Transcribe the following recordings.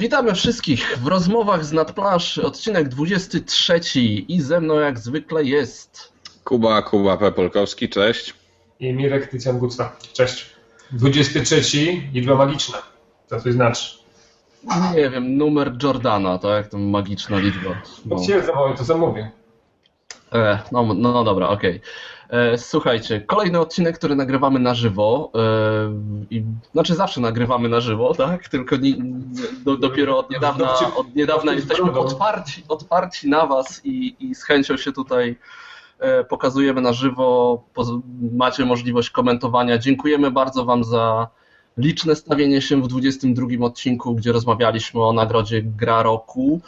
Witamy wszystkich w rozmowach z nadplanszy, odcinek 23 i ze mną jak zwykle jest Kuba, Kuba Pepolkowski, cześć. I Mirek Tycjan Gucna. Cześć. 23, liczba magiczna. Co to znaczy? Nie wiem, numer Jordana, to jak to magiczna liczba. No. Potwierdzam, to sam mówię. E, no, no, no dobra, okej. Okay. Słuchajcie, kolejny odcinek, który nagrywamy na żywo. E, i, znaczy zawsze nagrywamy na żywo, tak? Tylko nie, do, dopiero od niedawna, od niedawna jesteśmy otwarci, otwarci na Was i, i z chęcią się tutaj e, pokazujemy na żywo. Macie możliwość komentowania. Dziękujemy bardzo Wam za liczne stawienie się w 22 odcinku, gdzie rozmawialiśmy o nagrodzie Gra Roku.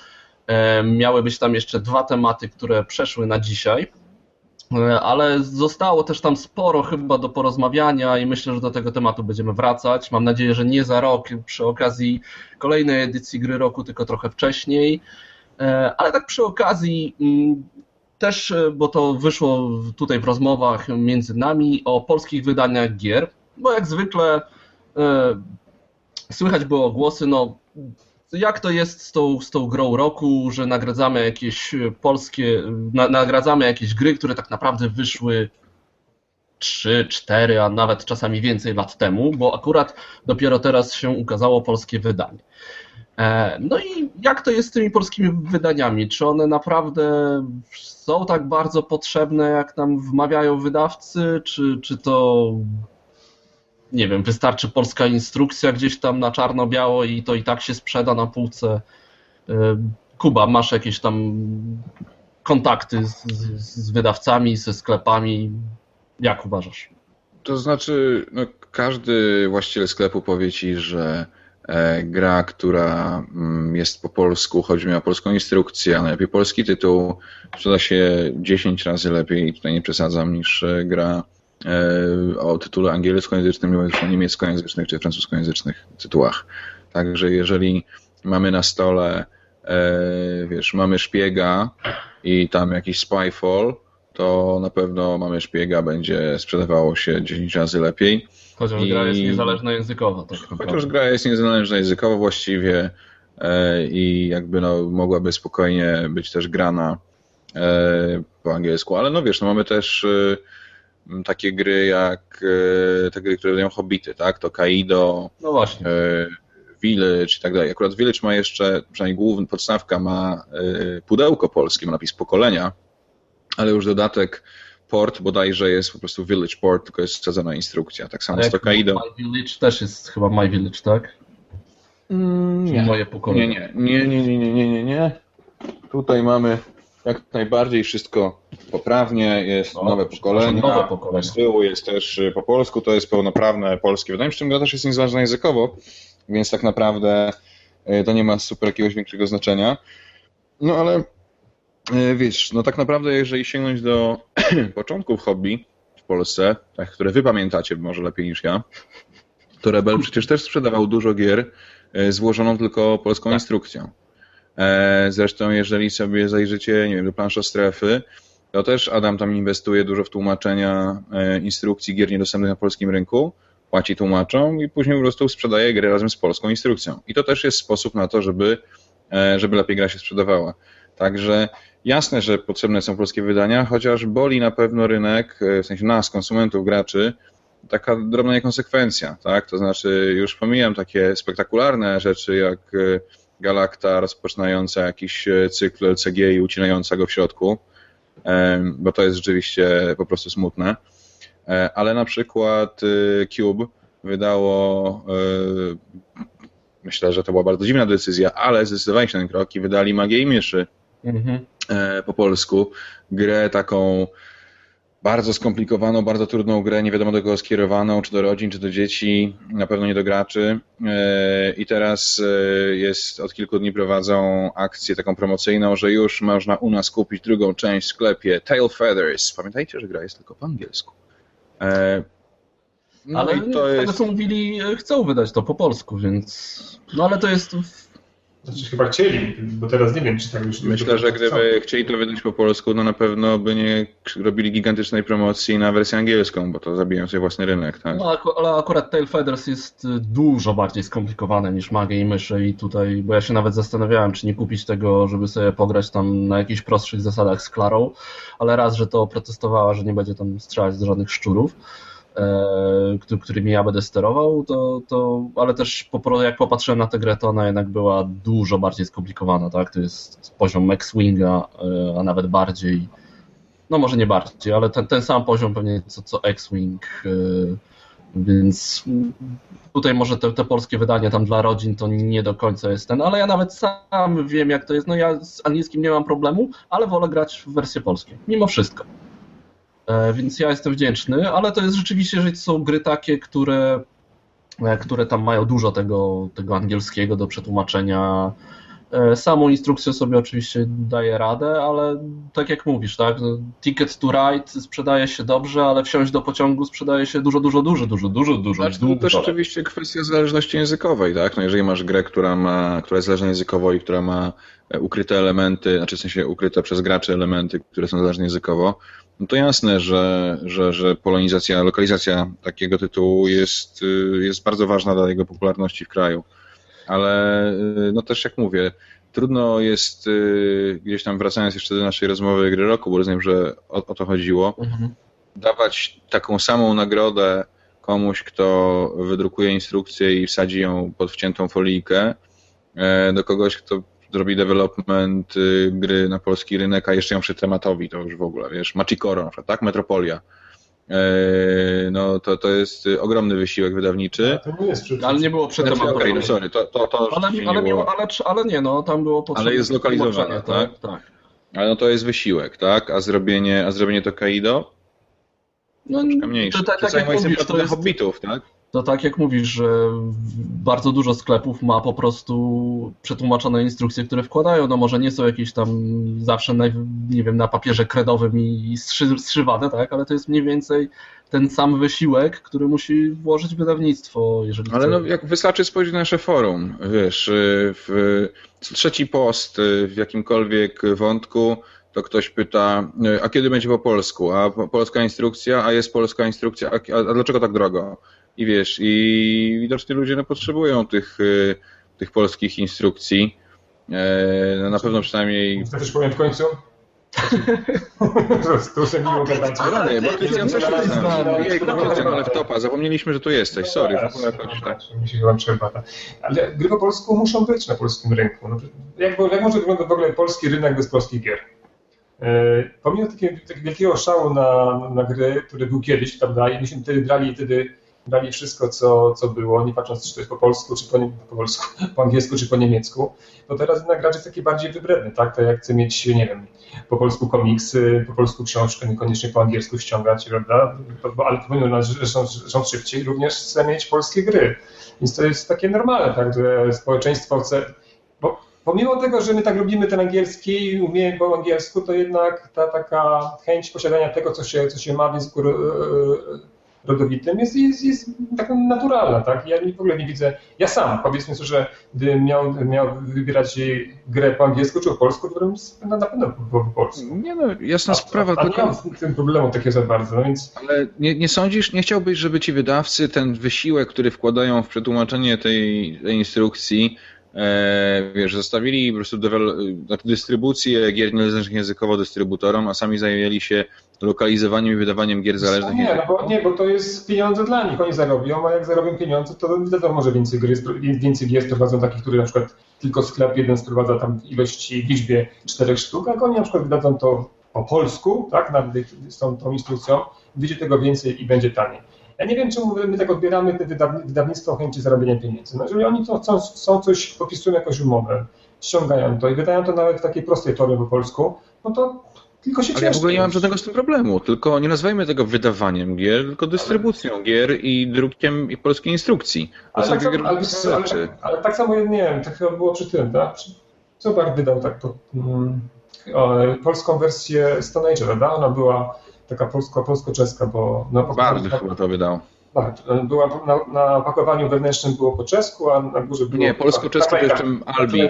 Miały być tam jeszcze dwa tematy, które przeszły na dzisiaj, ale zostało też tam sporo chyba do porozmawiania i myślę, że do tego tematu będziemy wracać. Mam nadzieję, że nie za rok przy okazji kolejnej edycji Gry Roku, tylko trochę wcześniej. Ale tak przy okazji mm, też, bo to wyszło tutaj w rozmowach między nami o polskich wydaniach gier, bo jak zwykle słychać było głosy, no jak to jest z tą, z tą grą roku, że nagradzamy jakieś polskie, na, nagradzamy jakieś gry, które tak naprawdę wyszły 3, 4, a nawet czasami więcej lat temu, bo akurat dopiero teraz się ukazało polskie wydanie. E, no i jak to jest z tymi polskimi wydaniami? Czy one naprawdę są tak bardzo potrzebne, jak nam wmawiają wydawcy, czy, czy to nie wiem, wystarczy polska instrukcja gdzieś tam na czarno-biało i to i tak się sprzeda na półce. Y, Kuba, masz jakieś tam kontakty z, z wydawcami, ze sklepami? Jak uważasz? To znaczy, no, każdy właściciel sklepu powie ci, że e, gra, która mm, jest po polsku, chodzi mi o polską instrukcję, a najlepiej polski tytuł, sprzeda się 10 razy lepiej, tutaj nie przesadzam, niż e, gra o tytule angielskojęzycznym, niemieckojęzycznych czy francuskojęzycznych tytułach. Także jeżeli mamy na stole, e, wiesz, mamy szpiega i tam jakiś Spyfall, to na pewno mamy szpiega będzie sprzedawało się 10 razy lepiej. Chociaż I... gra jest niezależna językowo. Tak Chociaż gra jest niezależna językowo właściwie e, i jakby no, mogłaby spokojnie być też grana po angielsku, ale no wiesz, no mamy też takie gry jak e, te gry, które dają Hobbity, tak? To Kaido, no właśnie. E, Village i tak dalej. Akurat Village ma jeszcze, przynajmniej główna podstawka ma e, pudełko polskie, ma napis pokolenia, ale już dodatek port bodajże jest po prostu Village Port, tylko jest wsadzona instrukcja. Tak samo z to Kaido. My Village też jest chyba My Village, tak? Mm, nie. Moje pokolenie. Nie, nie, nie, nie, nie, nie, nie. Tutaj mamy jak najbardziej wszystko poprawnie, jest no, nowe pokolenie. Nowe pokolenie. Z tyłu jest też y, po polsku, to jest pełnoprawne polskie wydanie, przy czym to też jest niezależne językowo, więc tak naprawdę y, to nie ma super jakiegoś większego znaczenia. No ale y, wiesz, no tak naprawdę jeżeli sięgnąć do początków hobby w Polsce, tak, które wy pamiętacie może lepiej niż ja, to Rebel przecież też sprzedawał dużo gier złożoną tylko polską tak. instrukcją. E, zresztą, jeżeli sobie zajrzycie, nie wiem, do plansza strefy, to też Adam tam inwestuje dużo w tłumaczenia e, instrukcji gier niedostępnych na polskim rynku, płaci tłumaczom i później po prostu sprzedaje gry razem z polską instrukcją. I to też jest sposób na to, żeby, e, żeby lepiej gra się sprzedawała. Także jasne, że potrzebne są polskie wydania, chociaż boli na pewno rynek, w sensie nas, konsumentów, graczy, taka drobna niekonsekwencja, tak? To znaczy, już pomijam takie spektakularne rzeczy, jak Galakta rozpoczynająca jakiś e, cykl LCG i ucinająca go w środku, bo to jest rzeczywiście po prostu smutne. E, ale na przykład e, Cube wydało, myślę, że to była bardzo dziwna decyzja, ale zdecydowali się na ten krok i wydali Magię i Myszy mhm. po polsku. Grę taką bardzo skomplikowaną, bardzo trudną grę, nie wiadomo do kogo skierowaną, czy do rodzin, czy do dzieci, na pewno nie do graczy. E, I teraz e, jest, od kilku dni prowadzą akcję taką promocyjną, że już można u nas kupić drugą część w sklepie Tail Feathers. Pamiętajcie, że gra jest tylko po angielsku. E, no ale to jest... tego co mówili, chcą wydać to po polsku, więc... No ale to jest Znaczy chyba chcieli, bo teraz nie wiem, czy tak już... Myślę, że gdyby chcieli to wydać po polsku, no na pewno by nie robili gigantycznej promocji na wersję angielską, bo to zabiją sobie własny rynek, tak? No, ale akurat Tail Feathers jest y, dużo bardziej skomplikowane niż Magie i Myszy i tutaj, bo ja się nawet zastanawiałem, czy nie kupić tego, żeby sobie pograć tam na jakichś prostszych zasadach z Klarą, ale raz, że to protestowała, że nie będzie tam strzelać z żadnych szczurów, którymi ja będę sterował, to, to ale też po, jak popatrzyłem na tę grę, to ona jednak była dużo bardziej skomplikowana, tak? To jest poziom Max Winga, e, a nawet bardziej, no może nie bardziej, ale ten, ten sam poziom pewnie co, co X-Wing, e, więc tutaj może te, te, polskie wydanie tam dla rodzin to nie do końca jest ten, ale ja nawet sam wiem jak to jest, no ja z angielskim nie mam problemu, ale wolę grać w wersję polską, mimo wszystko. E, więc ja jestem wdzięczny, ale to jest rzeczywiście, że są gry takie, które, e, które tam mają dużo tego, tego angielskiego do przetłumaczenia. E, samą instrukcję sobie oczywiście daję radę, ale tak jak mówisz, tak, no, Ticket to Ride sprzedaje się dobrze, ale wsiąść do pociągu sprzedaje się dużo, dużo, dużo, dużo, dużo, dużo. Znaczy, to też oczywiście kwestia zależności językowej, tak? No jeżeli masz grę, która ma, która jest zależna językowo i która ma ukryte elementy, znaczy w sensie ukryte przez graczy elementy, które są zależne językowo, no to jasne, że, że, że polonizacja, lokalizacja takiego tytułu jest, y, jest bardzo ważna dla jego popularności w kraju. Ale y, no też jak mówię, trudno jest y, gdzieś tam wracając jeszcze do naszej rozmowy gry roku, bo rozumiem, że o, o to chodziło, mhm. dawać taką samą nagrodę komuś, kto wydrukuje instrukcję i wsadzi ją pod wciętą folijkę, e, do kogoś, kto zrobi development y, gry na polski rynek, a jeszcze ją przy tematowi, to już w ogóle, wiesz, Machikoro na przykład, tak? Metropolia. E, no to, to jest ogromny wysiłek wydawniczy. to nie jest Ale nie było przed znaczy, okay, no sorry, to, to, to ale, ale, nie, ale, ale nie, no tam było Ale jest zlokalizowane, tak? tak? Tak. Ale no to jest wysiłek, tak? A zrobienie, a zrobienie to Kaido? No, mniejsze. To, tak, tak jak mówisz, to jest... hobbitów, tak? To tak jak mówisz, że bardzo dużo sklepów ma po prostu przetłumaczone instrukcje, które wkładają. No może nie są jakieś tam zawsze, nie wiem, na papierze kredowym i strzywane, tak, ale to jest mniej więcej ten sam wysiłek, który musi włożyć wydawnictwo, jeżeli Ale no, jak wystarczy spojrzeć na nasze forum, wiesz, w trzeci post w jakimkolwiek wątku, to ktoś pyta, a kiedy będzie po polsku? A polska instrukcja, a jest polska instrukcja, a, a dlaczego tak drogo? I wiesz, i widocznie ludzie no, potrzebują tych, y, tych polskich instrukcji. E, no, na pewno przynajmniej. Chcesz powiem w końcu? tu się miło gadać. Rany, bo Krystian coś tu ale w topa. Zapomnieliśmy, że tu jesteś. Sorry. Tak. Mi się chyba przerwa. Ale gry po polsku muszą być na polskim rynku. No, jak, jak może wyglądać w ogóle polski rynek bez polskich gier? E, pomimo takiego, takiego wielkiego szału na, na gry, który był kiedyś, prawda, i myśmy wtedy brali wtedy dali wszystko, co, co było, nie patrząc, czy to jest po polsku, czy po, nie, po polsku, po angielsku, czy po niemiecku, to teraz jednak gracz jest taki bardziej wybredny, tak? To jak chce mieć, nie wiem, po polsku komiksy, po polsku książkę, niekoniecznie po angielsku ściągać, prawda? To, ale że są, są szybciej, również chce mieć polskie gry. Więc to jest takie normalne, tak, że społeczeństwo chce, bo pomimo tego, że my tak lubimy ten angielski umiemy po angielsku, to jednak ta taka chęć posiadania tego, co się, co się ma w języku e, rodowitym jest, jest, jest taka naturalna, tak? Ja w ogóle nie widzę, ja sam, powiedzmy sobie, że gdybym miał, miał wybierać grę po angielsku czy po polsku, to bym na pewno po, po polsku. Nie no, jasna a, sprawa. A, tylko... nie mam z tym problemu takiego za bardzo, no więc... Ale nie, nie sądzisz, nie chciałbyś, żeby ci wydawcy ten wysiłek, który wkładają w przetłumaczenie tej, tej instrukcji, wiesz, zostawili po prostu znaczy dystrybucję gier niezależnych językowo dystrybutorom, a sami zajęli się lokalizowaniem i wydawaniem gier zależnych nie, no bo, nie, bo to jest pieniądze dla nich, oni zarobią, a jak zarobią pieniądze, to wiadomo, że więcej, gry, więcej gier sprowadzą takich, które na przykład tylko sklep jeden sprowadza tam ilości w liczbie czterech sztuk, a oni na przykład wydadzą to po polsku, tak, nad tą, tą instrukcją, wyjdzie tego więcej i będzie taniej. Ja nie wiem, czemu my tak odbieramy te wydawnictwo chęci zarobienia pieniędzy. No, jeżeli oni to chcą, chcą coś, podpisują jakąś umowę, ściągają to i wydają to nawet w takiej prostej formie po polsku, no to tylko się Ale ja w ogóle nie mam żadnego z tym problemu, tylko nie nazwijmy tego wydawaniem gier, tylko dystrybucją ale... gier i drukiem i polskiej instrukcji. Ale tak, samo, ale, ale, ale tak samo, nie wiem, to chyba było przy tym, tak? Co Bart wydał tak po, hmm, polską wersję Stone Age, prawda? Ona była taka polsko, polsko-czeska, bo... No, Bardzo chyba to wydał. Tak, była na, na opakowaniu wewnętrznym było po czesku, a na górze było... Nie, polsko-czesko to jeszcze Albi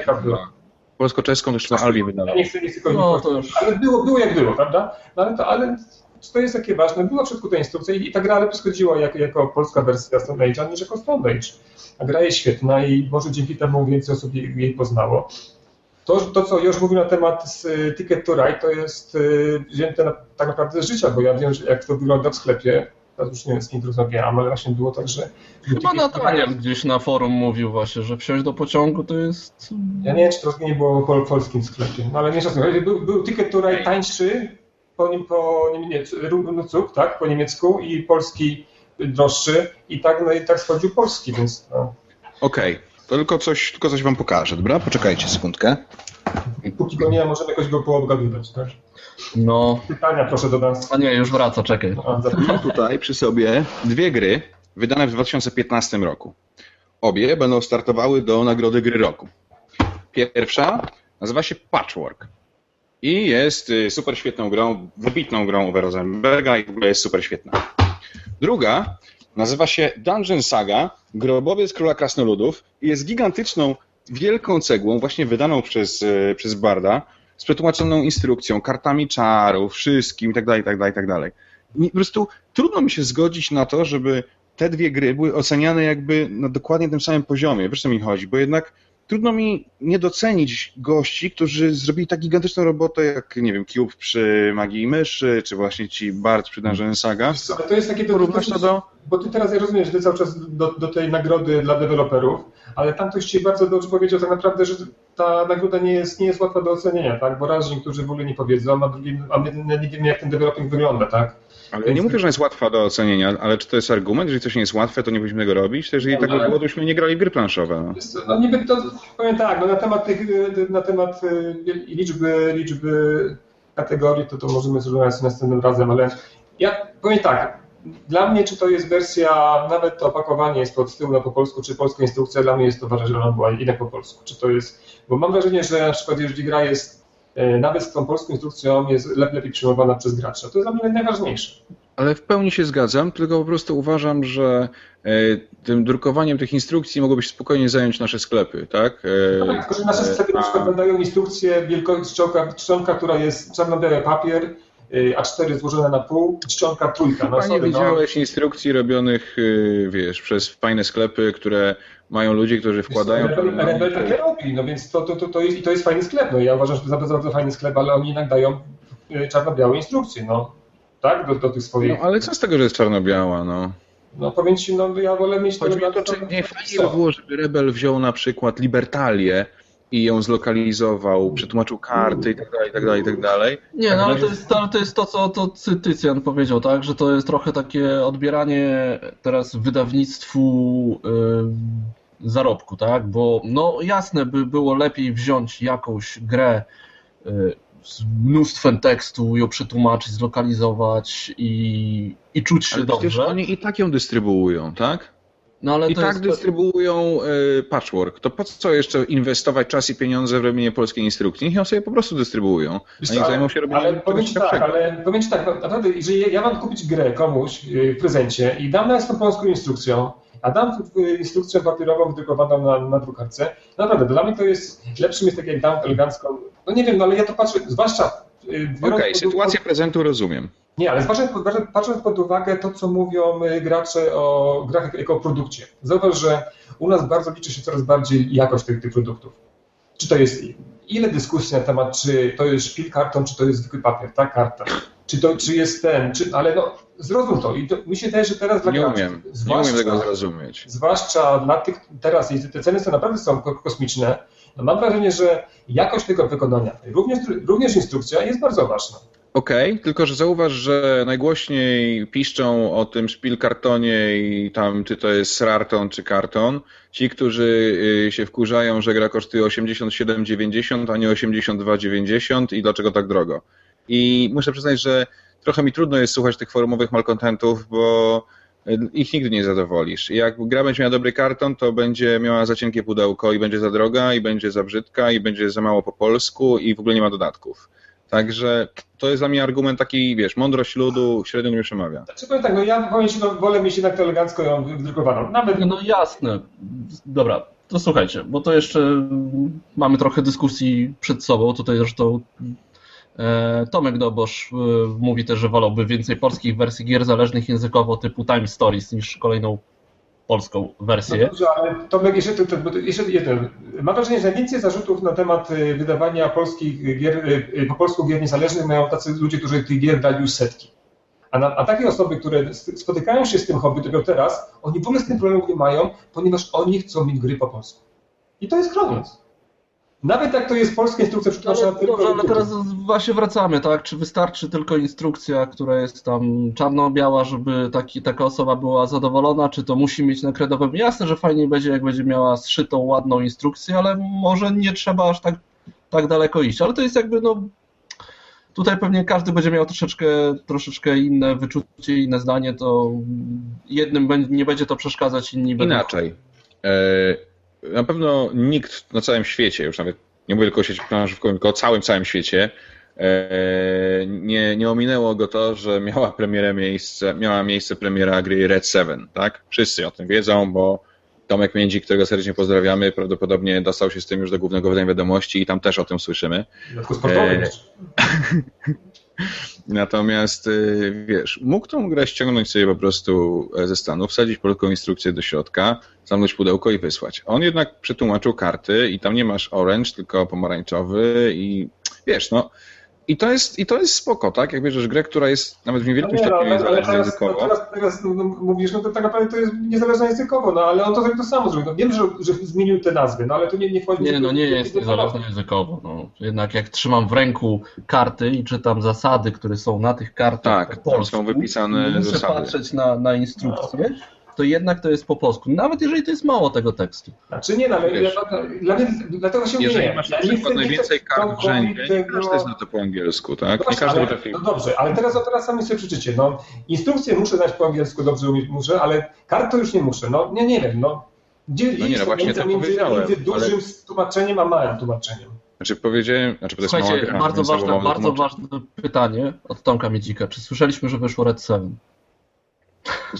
Polsko-czeską to jeszcze Albi wydawał. Ja nie chcę, nie chcę no, to już... Ale było, było jak było, prawda? No, ale, to, ale to jest takie ważne. Była w środku ta instrukcja i ta gra lepiej schodziła jako, jako polska wersja Stone Age'a niż jako Stone Age. A gra jest świetna i może dzięki temu więcej osób jej, jej poznało. To, to, co już mówił na temat Ticket to Ride, to jest y, wzięte na, tak naprawdę z życia, bo ja wiem, że jak to wygląda w sklepie, teraz już nie wiem z kim rozmawiałem, ale właśnie było tak, że... Chyba Nataniel gdzieś na forum mówił właśnie, że wsiąść do pociągu to jest... Ja nie wiem, czy to nie było w polskim sklepie, no ale nie szacunku. Był, był Ticket to Ride tańszy po, po niemiecku, tak, po niemiecku i polski droższy i tak, no, i tak schodził polski, więc... No. Okej. Okay. To tylko coś, tylko coś wam pokażę, dobra? Poczekajcie sekundkę. Póki go nie ma, możemy jakoś go poobgadywać, tak? No. Pytania proszę do nas. A nie, już wraca, czekaj. Mam tutaj przy sobie dwie gry wydane w 2015 roku. Obie będą startowały do Nagrody Gry Roku. Pierwsza nazywa się Patchwork i jest y, super świetną grą, wybitną grą Uwe Rosenberga i w ogóle jest super świetna. Druga Nazywa się Dungeon Saga, Grobowiec Króla Krasnoludów i jest gigantyczną, wielką cegłą, właśnie wydaną przez, e, przez Barda, z przetłumaczoną instrukcją, kartami czarów, wszystkim itd., itd., itd. I po prostu trudno mi się zgodzić na to, żeby te dwie gry były oceniane jakby na dokładnie tym samym poziomie. Wiesz, co mi chodzi? Bo jednak trudno mi nie docenić gości, którzy zrobili tak gigantyczną robotę, jak, nie wiem, Cube przy Magii i Myszy, czy właśnie ci Bart przy Dungeon Saga. Ale to jest takie... Porównasz to do... Bo ty teraz, ja rozumiem, że ty cały czas do, do tej nagrody dla deweloperów, ale tam ktoś ci bardzo dobrze powiedział tak naprawdę, że ta nagroda nie jest, nie jest łatwa do ocenienia, tak? Bo raz niektórzy w ogóle nie powiedzą, a drugi, a my nie wiemy, jak ten developing wygląda, tak? Ale ja nie mówię, że jest łatwa do ocenienia, ale czy to jest argument? Jeżeli coś nie jest łatwe, to nie powinniśmy tego robić? To jeżeli no, tak by było, to byśmy nie grali w gry planszowe. No, no niby to, powiem tak, no na temat, tych, na temat y, liczby, liczby kategorii, to to możemy zrobić następnym razem, ale ja powiem tak, dla mnie, czy to jest wersja, nawet to opakowanie jest pod tyłu na po polsku, czy polska instrukcja, dla mnie jest to ważne, że ona była jednak po polsku. Czy to jest, bo mam wrażenie, że na przykład jeżeli gra jest nawet z tą polską instrukcją jest lepiej przyjmowana przez gracza. To jest dla mnie najważniejsze. Ale w pełni się zgadzam, tylko po prostu uważam, że e, tym drukowaniem tych instrukcji mogłoby się spokojnie zająć nasze sklepy, tak? E, no tak, tylko że nasze sklepy na przykład wydają instrukcję wielkość czcionka, która jest czarno-biały papier, A4 złożone na pół, czcionka trójka. No, nie no. widziałeś no. instrukcji robionych, y, wiesz, przez fajne sklepy, które mają ludzi, którzy wkładają... RNB takie robi, no więc to, to, to, to, jest, i to jest fajny sklep. No ja uważam, że to jest bardzo fajny sklep, ale oni jednak dają y, czarno-białe instrukcje, no. Tak, do, do tych swoich... No ale co z tego, że jest czarno-biała, no? No powiem Ci, no ja wolę mieć... Chodzi mi o to, czy nie fajnie by było, żeby Rebel wziął na przykład Libertalię, i ją zlokalizował, przetłumaczył karty i tak dalej, i tak dalej, i tak dalej. Nie, no ale to jest, to, to jest to, co to Cytycjan powiedział, tak, że to jest trochę takie odbieranie teraz wydawnictwu yy, zarobku, tak, bo no jasne by było lepiej wziąć jakąś grę yy, z mnóstwem tekstu, ją przetłumaczyć, zlokalizować i, i czuć się ale dobrze. oni i tak ją dystrybuują, tak? No, ale I tak jest... dystrybuują y, patchwork. To po co jeszcze inwestować czas i pieniądze w robienie polskiej instrukcji? Niech ją sobie po prostu dystrybuują. A niech zajmą się robieniem ale powiem ci tak, ale powiem ci tak, no, naprawdę, jeżeli ja mam kupić grę komuś y, w prezencie i dam na tą polską instrukcją, a dam instrukcję papierową wydrukowaną na, na drukarce, naprawdę, dla mnie to jest, lepszym jest tak jak dam elegancką, no nie wiem, no ale ja to patrzę, zwłaszcza... Y, Okej, okay, sytuację prezentu rozumiem. Nie, ale patrząc, patrząc pod uwagę to, co mówią y, gracze o grach jako o produkcie. Zauważ, że u nas bardzo liczy się coraz bardziej jakość tych, tych produktów. Czy to jest, ile dyskusji na temat, czy to jest szpil karton, czy to jest zwykły papier, ta karta. Czy to, czy jest ten, czy, ale no, zrozum to. I to, mi się wydaje, że teraz dla nie graczy, umiem, nie umiem tego zrozumieć. Zwłaszcza dla tych, teraz te ceny są naprawdę są kosmiczne, no mam wrażenie, że jakość tego wykonania, również, również instrukcja jest bardzo ważna. Okej, okay, tylko że zauważ, że najgłośniej piszczą o tym szpil kartonie i tam, czy to jest srarton, czy karton, ci, którzy y, się wkurzają, że gra kosztuje 87,90, a nie 82,90 i dlaczego tak drogo. I muszę przyznać, że trochę mi trudno jest słuchać tych forumowych malkontentów, bo ich nigdy nie zadowolisz. Jak gra będzie miała dobry karton, to będzie miała za cienkie pudełko i będzie za droga, i będzie za brzydka, i będzie za mało po polsku i w ogóle nie ma dodatków. Także to jest dla mnie argument taki, wiesz, mądrość ludu średnio nie przemawia. Znaczy powiem tak, no ja powiem się, no, wolę mieć jednak to elegancko ją wydrukowaną. Nawet... No jasne. Dobra, to słuchajcie, bo to jeszcze mamy trochę dyskusji przed sobą. Tutaj zresztą Tomek Dobosz e, mówi też, że wolałby więcej polskich wersji gier zależnych językowo typu Time Stories niż kolejną polską wersję. No dobrze, ale Tomek, jeszcze, to, to, jeszcze jeden. Mam wrażenie, że najwięcej zarzutów na temat y, wydawania polskich gier, po polsku gier niezależnych mają tacy ludzie, którzy tych gier dali już setki. A, na, a takie osoby, które spotykają się z tym hobby dopiero teraz, oni w ogóle z tym problemu nie mają, ponieważ oni chcą mieć gry po polsku. I to jest koniec. Nawet jak to jest polska instrukcja przetłumaczona tylko... Dobrze, ale teraz właśnie wracamy, tak? Czy wystarczy tylko instrukcja, która jest tam czarno-biała, żeby taki, taka osoba była zadowolona, czy to musi mieć na kredowym? Jasne, że fajniej będzie, jak będzie miała zszytą, ładną instrukcję, ale może nie trzeba aż tak, tak daleko iść. Ale to jest jakby, no... Tutaj pewnie każdy będzie miał troszeczkę, troszeczkę inne wyczucie, inne zdanie, to jednym nie będzie to przeszkadzać, inni będą... Inaczej. E, na pewno nikt na całym świecie, już nawet nie mówię tylko o sieci planszówkowym, tylko o całym, całym świecie, e, nie, nie ominęło go to, że miała premierę miejsce, miała miejsce premiera gry Red 7, tak? Wszyscy o tym wiedzą, bo Tomek Międzi, którego serdecznie pozdrawiamy, prawdopodobnie dostał się z tym już do głównego wydania wiadomości i tam też o tym słyszymy. E, Natomiast y, wiesz, mógł tą grę ściągnąć sobie po prostu e, ze Stanów, wsadzić polską instrukcję do środka, zamknąć pudełko i wysłać. On jednak przetłumaczył karty i tam nie masz orange, tylko pomarańczowy i wiesz, no i to, jest, I to jest spoko, tak? Jak bierzesz grę, która jest nawet w niewielkim no nie, stopniu no, niezależna językowo. No teraz, teraz no, no, mówisz, no to tak naprawdę to jest niezależna językowo, no ale on to zrobił to samo zrobił. No, wiem, że, że zmienił te nazwy, no ale to nie, nie wchodzi... Nie, no nie jest niezależna językowo. No. Jednak jak trzymam w ręku karty i czytam zasady, które są na tych kartach Tak, tam są wypisane muszę zasady. Muszę patrzeć na, na instrukcję. No to jednak to jest po polsku. Nawet jeżeli to jest mało tego tekstu. Znaczy nie, no, ale Wiesz, dla, dla, dlatego się Jeżeli nie, masz na przykład najwięcej kart w rzędzie, nie każdy zna to po angielsku, tak? No nie każdy ale, No dobrze, ale teraz, teraz sami sobie przeczycie. No, instrukcję muszę znać po angielsku, dobrze umieć muszę, ale kart to już nie muszę. No nie, nie wiem, no. Gdzie no nie, no właśnie to między, powiedziałem. Między dużym ale... tłumaczeniem a małym tłumaczeniem. Znaczy powiedziałem, znaczy to jest Słuchajcie, gra, bardzo, ważne, bardzo ważne pytanie od Tomka Miedzika. Czy słyszeliśmy, że wyszło Red 7?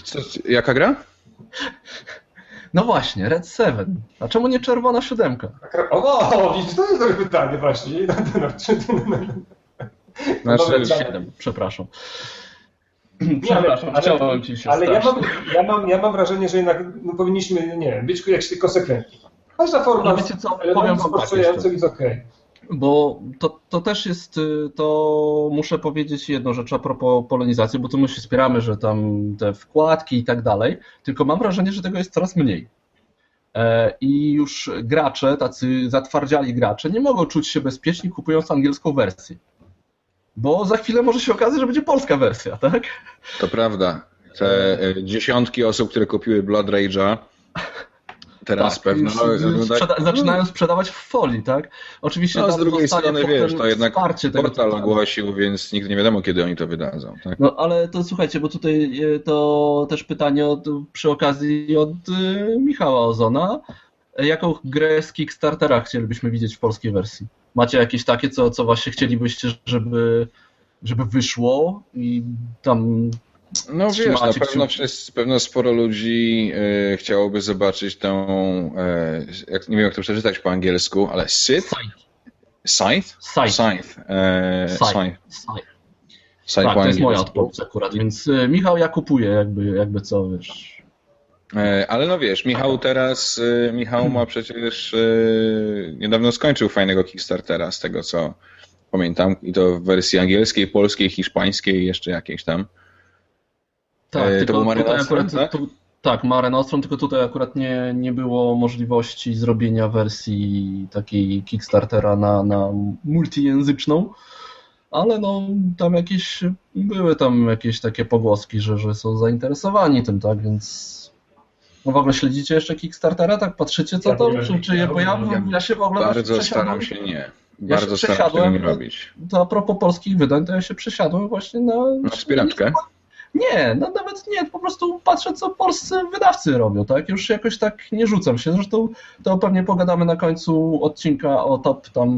Co, jaka gra? No właśnie, Red 7. A czemu nie czerwona siódemka? O, widzisz, to jest dobre pytanie właśnie. Znaczy, 7, przepraszam. Przepraszam, ale, chciałem ci się Ale ja mam, ja, mam, ja mam wrażenie, że jednak no, powinniśmy, nie wiem, być jakieś konsekwentni. Każda forma no wiecie co, powiem wam tak jest okej. Okay bo to, to też jest, y, to muszę powiedzieć jedną rzecz a propos polonizacji, bo tu my się spieramy, że tam te wkładki i tak dalej, tylko mam wrażenie, że tego jest coraz mniej. E, I już gracze, tacy zatwardziali gracze, nie mogą czuć się bezpieczni kupując angielską wersję. Bo za chwilę może się okazać, że będzie polska wersja, tak? To prawda. Te e, dziesiątki osób, które kupiły Blood Rage'a, Teraz tak, pewno. No, sprzeda zaczynają sprzedawać w folii, tak? Oczywiście no, z drugiej strony wiesz, to jednak portal ogłosił, więc nigdy nie wiadomo, kiedy oni to wydadzą. Tak? No ale to słuchajcie, bo tutaj e, to też pytanie od, przy okazji od y, Michała Ozona. Jaką grę z Kickstartera chcielibyśmy widzieć w polskiej wersji? Macie jakieś takie, co, co właśnie chcielibyście, żeby, żeby wyszło i tam no wiesz, na pewno, pewno sporo ludzi y, chciałoby zobaczyć tą, y, jak, nie wiem jak to przeczytać po angielsku, ale Sith? Scythe? Scythe. Scythe. E, Scythe. Scythe. Tak, to jest moja odpowiedź akurat, więc y, Michał ja kupuję jakby, jakby co, wiesz. E, ale no wiesz, Michał teraz, Michał ma przecież niedawno skończył fajnego Kickstartera z tego co pamiętam i to w wersji angielskiej, polskiej, hiszpańskiej jeszcze jakiejś tam. Tak, e, tylko Mare tutaj Nostrum, akurat, tak? Tu, tak, Mare Nostrum, tylko tutaj akurat nie, nie było możliwości zrobienia wersji takiej Kickstartera na, na multijęzyczną, ale no tam jakieś, były tam jakieś takie pogłoski, że, że są zainteresowani tym, tak, więc no w ogóle śledzicie jeszcze Kickstartera, tak? Patrzycie co ja to? Czy, czy je pojawią? Ja się w ogóle Bardzo staram się nie. Bardzo ja się staram się nie robić. To a propos polskich wydań, to ja się przesiadłem właśnie na... Na wspieraczkę? Nie, no nawet nie, po prostu patrzę, co polscy wydawcy robią, tak? Już jakoś tak nie rzucam się. Zresztą to pewnie pogadamy na końcu odcinka o top tam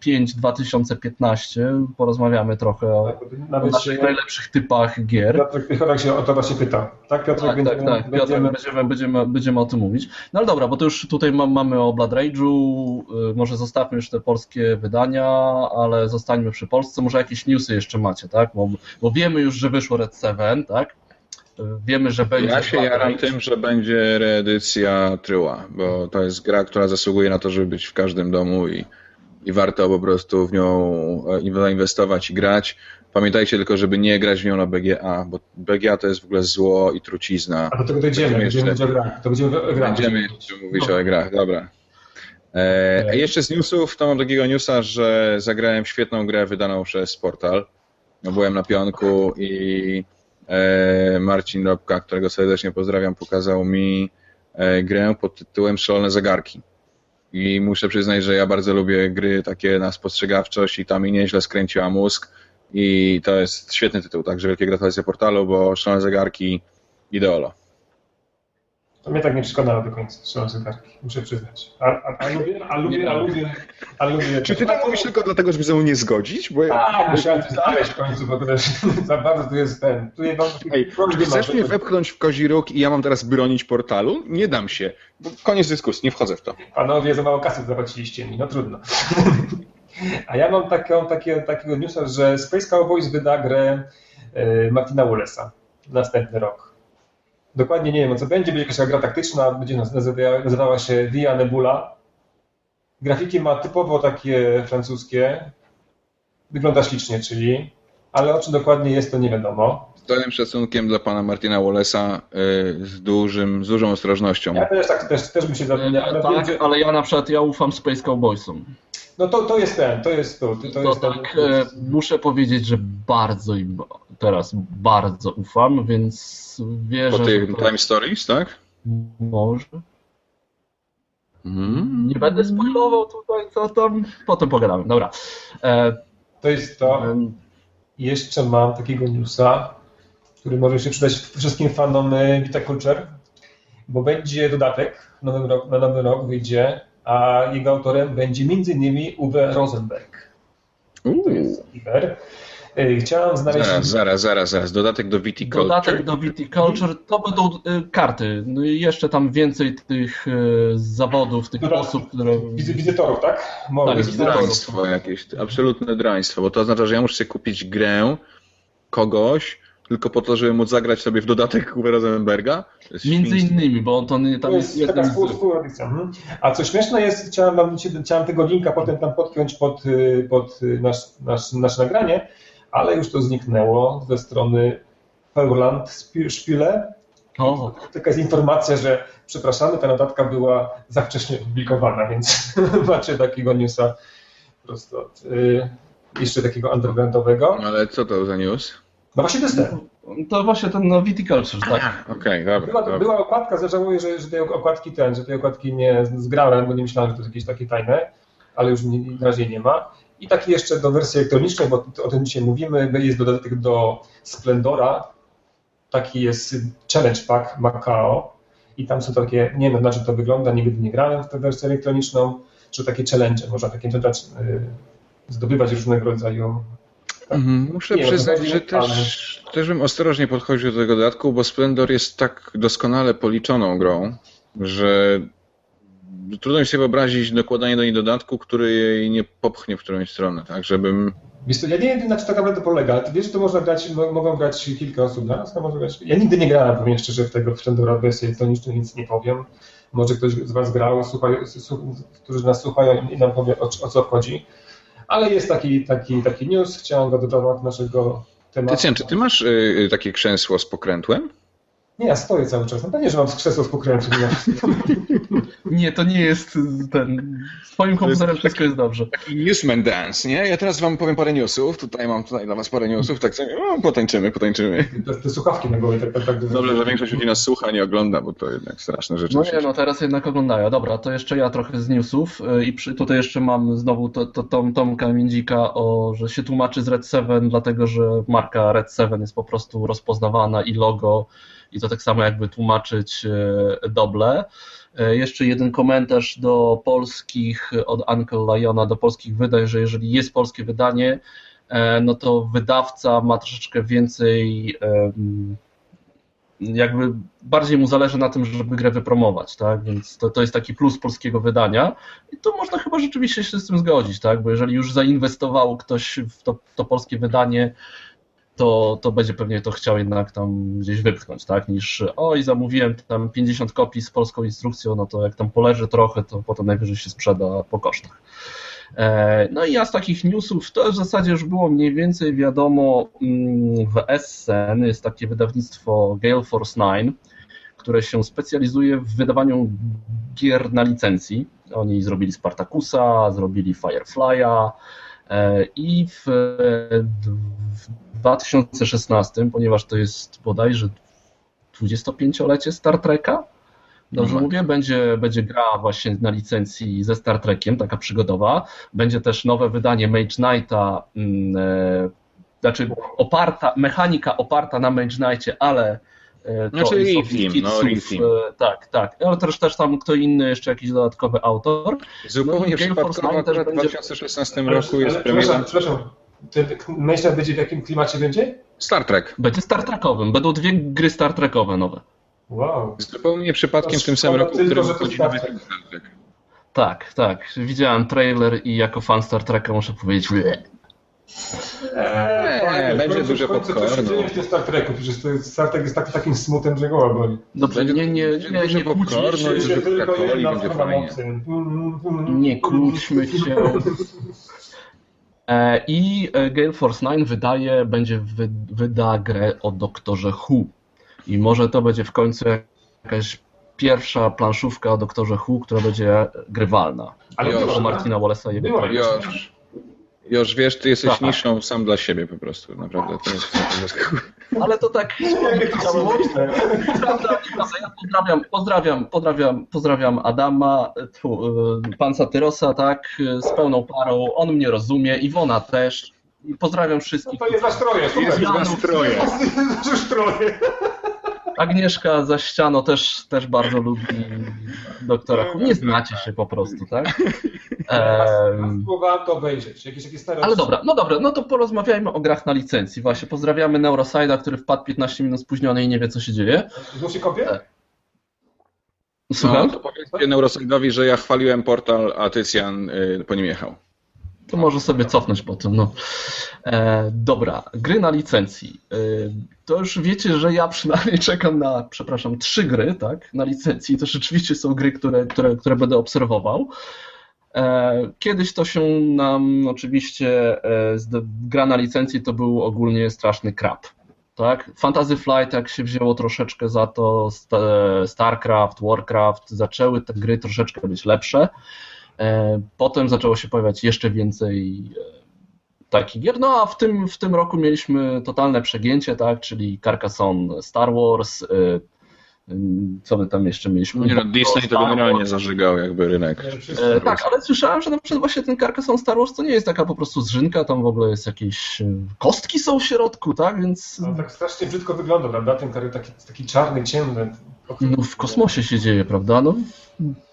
5 2015. Porozmawiamy trochę o, tak, o naszych się... najlepszych typach gier. Piotrek Piotrek się o to właśnie pyta. Tak, Piotrek, tak, będziemy, tak, tak. Będziemy... Będziemy, będziemy, będziemy o tym mówić. No ale dobra, bo to już tutaj mamy o Blood Rage'u, y, może zostawmy już te polskie wydania, ale zostańmy przy Polsce. Może jakieś newsy jeszcze macie, tak? Bo, bo wiemy już, że wyszło Red 7, tak? Wiemy, że będzie. Ja się jaram tym, że będzie reedycja Tryła, bo to jest gra, która zasługuje na to, żeby być w każdym domu i, i warto po prostu w nią e, zainwestować i grać. Pamiętajcie tylko, żeby nie grać w nią na BGA, bo BGA to jest w ogóle zło i trucizna. A do tego dojdziemy, będziemy mówić o grach. To będziemy grach. Będziemy jeszcze mówić no. o grach, dobra. E, a jeszcze z newsów, to mam takiego newsa, że zagrałem świetną grę wydaną przez Portal. No, byłem na pionku i Marcin Robka, którego serdecznie pozdrawiam, pokazał mi e, grę pod tytułem Szalone Zegarki. I muszę przyznać, że ja bardzo lubię gry takie na spostrzegawczość i tam mi nieźle skręciła mózg. I to jest świetny tytuł, także wielkie gratulacje portalu, bo Szalone Zegarki ideolo. To mnie tak nie przekonało do końca, strzelam zegarki, muszę przyznać. A, a, a, lubię, a lubię, a lubię, a lubię... Czy ty tak mówisz tylko dlatego, żeby ze mną nie zgodzić? Bo ja... A, musiałem to znaleźć w końcu, bo też za bardzo tu jest ten... Tu mam Ej, czy chcesz mnie wepchnąć w kozi róg i ja mam teraz bronić portalu? Nie dam się. Koniec dyskusji, nie wchodzę w to. Panowie, za mało kasy zapłaciliście mi, no trudno. A ja mam taką, takie, takiego newsa, że Space Cowboys wyda grę e, Martina Wallace'a następny rok. Dokładnie nie wiem, o co będzie. Będzie jakaś gra taktyczna, będzie nazywała się Via Nebula. Grafiki ma typowo takie francuskie. Wygląda ślicznie, czyli, ale o czym dokładnie jest, to nie wiadomo. Z całym szacunkiem dla pana Martina Wallace'a yy, z, dużym, z dużą ostrożnością. Ja też, tak, też, też bym się zamieniał. Ale, tak, ale ja na przykład ja ufam Space Cowboysom. No to, to jest ten, to jest to. To, jest tak, ten, muszę powiedzieć, że bardzo im teraz bardzo ufam, więc wierzę. Po tych to... Time Stories, tak? Może. Hmm. Nie będę spoilował tutaj, co tam. Potem pogadamy. Dobra. E... To jest to. Jeszcze mam takiego newsa, który może się przydać wszystkim fanom e, Vitaculture, bo będzie dodatek na nowy rok, na nowy rok wyjdzie a jego autorem będzie m.in. Uwe Rosenberg. Uuu. To jest Iber. Y, chciałem znaleźć... Zaraz, zaraz, zaraz, zaraz. Dodatek do Viticulture. Dodatek do Viticulture to będą y, karty. No jeszcze tam więcej tych y, zawodów, tych Dodatek, osób, które... Wizytorów, tak? Mogę tak, jest draństwo jakieś, absolutne draństwo, bo to oznacza, że ja muszę kupić grę kogoś, tylko po to, żeby móc zagrać sobie w dodatek Uwe Rosenberga? Między innymi, bo on to nie, tam to jest, jest taka. Mhm. A co śmieszne jest, chciałem, wam, chciałem tego linka potem tam podpiąć pod, y, pod y, nasz, nasz, nasze nagranie, ale już to zniknęło ze strony Feuerland Spiele. O. Taka jest informacja, że przepraszamy, ta notatka była za wcześnie publikowana, więc macie takiego newsa prosto. Y, jeszcze takiego undergroundowego. Ale co to za news? No właśnie to jest ten. To właśnie ten no, Viticulture, tak? Okej, okay, dobra, była, dobra. była okładka, żałuję, że, że tej okładki ten, że tej okładki nie zgrałem, bo nie myślałem, że to jest jakieś takie tajne, ale już nie, na razie nie ma. I taki jeszcze do wersji elektronicznej, bo o tym dzisiaj mówimy, jest dodatek do Splendora, taki jest Challenge Pack Macao i tam są takie, nie wiem na czym to wygląda, nigdy nie grałem w tę wersję elektroniczną, czy takie challenge, można takie dodać, y, zdobywać różnego rodzaju. Muszę nie, przyznać, że też, też bym ostrożnie podchodził do tego dodatku, bo Splendor jest tak doskonale policzoną grą, że trudno mi sobie wyobrazić dokładanie do niej dodatku, który jej nie popchnie w którąś stronę, tak, żebym... Wiesz ja nie wiem, na czym tak naprawdę polega, ale ty wiesz, że to można grać, mogą grać kilka osób naraz, to może grać... Ja nigdy nie grałem, powiem szczerze, w tego w Splendora wersji elektronicznej, nic nie powiem. Może ktoś z was grał, słuchaj, którzy nas słuchają i nam powie, o, o co chodzi. Ale jest taki, taki, taki news, chciałem go dodać naszego tematu. Tycjan, czy ty masz y, takie krzesło z pokrętłem? Nie, ja stoję cały czas. No pewnie, że mam krzesło z pokrętłem. nie, to nie jest ten... Z twoim komputerem wszystko jest dobrze. Taki newsman dance, nie? Ja teraz wam powiem parę newsów. Tutaj mam tutaj dla was parę newsów. Tak sobie, no, potańczymy, potańczymy. Te, te słuchawki na głowie. Tak, tak, tak, Dobrze, że większość ludzi nas słucha, nie ogląda, bo to jednak straszne rzeczy. No nie, no teraz jednak oglądają. Dobra, to jeszcze ja trochę z newsów y, i przy, tutaj jeszcze mam znowu to, to, Tom, Tomka Międzika, o, że się tłumaczy z Red 7, dlatego że marka Red 7 jest po prostu rozpoznawana i logo i to tak samo jakby tłumaczyć e, doble. E, jeszcze jeden komentarz do polskich, od Uncle Liona, do polskich wydań, że jeżeli jest polskie wydanie, e, no to wydawca ma troszeczkę więcej, jakby bardziej mu zależy na tym, żeby grę wypromować, tak? Więc to, to jest taki plus polskiego wydania i to można chyba rzeczywiście się z tym zgodzić, tak? Bo jeżeli już zainwestował ktoś w to, to polskie wydanie, to, to będzie pewnie to chciał jednak tam gdzieś wypchnąć, tak? Niż oj, zamówiłem tam 50 kopii z polską instrukcją, no to jak tam poleży trochę, to potem najwyżej się sprzeda po kosztach. E, no i ja z takich newsów, to w zasadzie już było mniej więcej wiadomo mm, w Essen, jest takie wydawnictwo Gale Force 9, które się specjalizuje w wydawaniu gier na licencji. Oni zrobili Spartakusa, zrobili Firefly'a, i w 2016, ponieważ to jest bodajże 25-lecie Star Treka, dobrze no. mówię, będzie, będzie gra właśnie na licencji ze Star Trekiem, taka przygodowa. Będzie też nowe wydanie Mage Knighta, e, znaczy oparta, mechanika oparta na Mage Knightie, ale e, to znaczy Rifim, no Rifim. E, tak, tak. Ale też, też tam kto inny, jeszcze jakiś dodatkowy autor. Zupełnie no, przypadkowo, że w 2016 roku jest premiera. Przepraszam, ten myślę, będzie w jakim klimacie będzie? Star Trek. Będzie Star Trekowym. Będą dwie gry Star Trekowe nowe. Wow. Zupełnie przypadkiem w tym samym roku, w którym wychodzi nowy Star Trek. Tak, tak. Widziałem trailer i jako fan Star Treka muszę powiedzieć... Eee, będzie duże popcorn. Co się dzieje w tym Star Treku? Przecież Star Trek jest tak, takim smutem, że goła boli. Dobrze, nie, nie, nie, nie, nie kłóćmy się. się tylko jedna Nie kłóćmy się. E, I e, Gale Force 9 wydaje, będzie wyda grę o doktorze Hu. I może to będzie w końcu jakaś pierwsza planszówka o doktorze Hu, która będzie grywalna. Ale już, o Martina Wallace'a i jego już, już wiesz, ty jesteś tak. niszą sam dla siebie po prostu, naprawdę. To jest, to jest... Ale to tak Ja pozdrawiam, pozdrawiam, pozdrawiam, pozdrawiam Adama, tu, y, pan Satyrosa, tak, z pełną parą. On mnie rozumie, Iwona też. I pozdrawiam wszystkich. No to jest nasz troje, Jest nasz troje. Już troje. Agnieszka za ściano też, też bardzo lubi doktora Who. Nie znacie się po prostu, tak? Próbowałem to obejrzeć. Jakieś, jakieś stare ale dobra, no dobra, no to porozmawiajmy o grach na licencji. Właśnie pozdrawiamy Neurosida, który wpadł 15 minut spóźniony i nie wie, co się dzieje. Znów się kopie? E, słucham? No, to powiedzcie Neurosidowi, że ja chwaliłem portal, a Tycjan y, po nim jechał. To może sobie cofnąć po tym. No. E, dobra, gry na licencji. E, to już wiecie, że ja przynajmniej czekam na, przepraszam, trzy gry tak, na licencji. To rzeczywiście są gry, które, które, które będę obserwował. E, kiedyś to się nam oczywiście e, gra na licencji to był ogólnie straszny krap. Tak? Fantasy Flight, jak się wzięło troszeczkę za to, StarCraft, Warcraft, zaczęły te gry troszeczkę być lepsze. E, potem zaczęło się pojawiać jeszcze więcej takich gier. No a w tym, w tym roku mieliśmy totalne przegięcie, tak? czyli Carcassonne Star Wars, co my tam jeszcze mieliśmy? Nie no, Disney to generalnie zażygał jakby rynek. E, tak, ale słyszałem, że na przykład właśnie ten Carcassonne Star Wars to nie jest taka po prostu zrzynka, tam w ogóle jest jakieś e, kostki są w środku, tak? Więc... No, tak strasznie brzydko wygląda, prawda? Ten taki, taki czarny, ciemny. No w kosmosie się dzieje, prawda? No, e,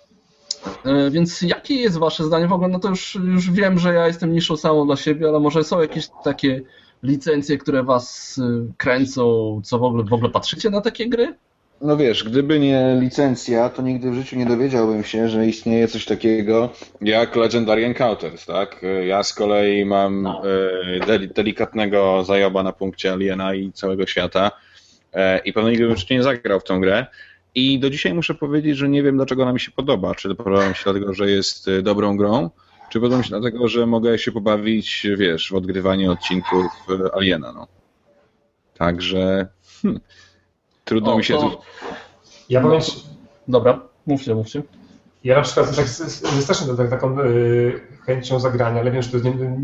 więc jakie jest wasze zdanie w ogóle? No to już, już wiem, że ja jestem niższą samą dla siebie, ale może są jakieś takie licencje, które was e, kręcą, co w ogóle, w ogóle patrzycie na takie gry? No wiesz, gdyby nie licencja, to nigdy w życiu nie dowiedziałbym się, że istnieje coś takiego jak Legendary Encounters, tak? Ja z kolei mam no. E, delikatnego zajoba na punkcie Aliena i całego świata e, i pewnie nigdy bym nie zagrał w tą grę. I do dzisiaj muszę powiedzieć, że nie wiem, dlaczego ona mi się podoba. Czy podoba mi się dlatego, że jest e, dobrą grą, czy podoba mi się dlatego, że mogę się pobawić, wiesz, w odgrywanie odcinków Aliena, no. Także... Hmm. Trudno o, mi się to... tu... Ja powiem... Dobra, mówcie, mówcie. Ja na przykład tak, strasznie tak, taką y, chęcią zagrania, ale wiem, że to jest nie,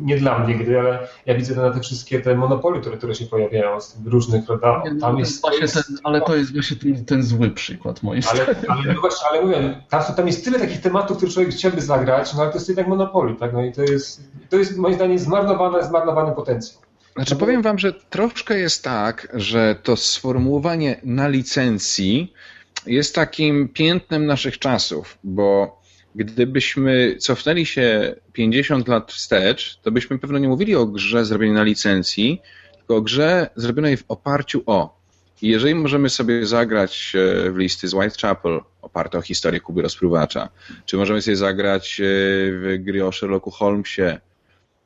nie, dla mnie gry, ale ja widzę na te wszystkie te monopoly, które, które się pojawiają z różnych rodów. Tam jest, to jest, ten, ale to jest właśnie ten, ten zły przykład moim ale, ale, no właśnie, ale mówię, tam, tam jest tyle takich tematów, które człowiek chciałby zagrać, no ale to jest jednak monopoly, tak? No i to jest, to jest moim zdaniem zmarnowany, zmarnowany potencjał. Znaczy powiem wam, że troszkę jest tak, że to sformułowanie na licencji jest takim piętnem naszych czasów, bo gdybyśmy cofnęli się 50 lat wstecz, to byśmy pewno nie mówili o grze zrobionej na licencji, tylko o grze zrobionej w oparciu o. I jeżeli możemy sobie zagrać e, w listy z Whitechapel oparte o historię Kuby Rozpruwacza, czy możemy sobie zagrać e, w gry o Sherlocku Holmesie,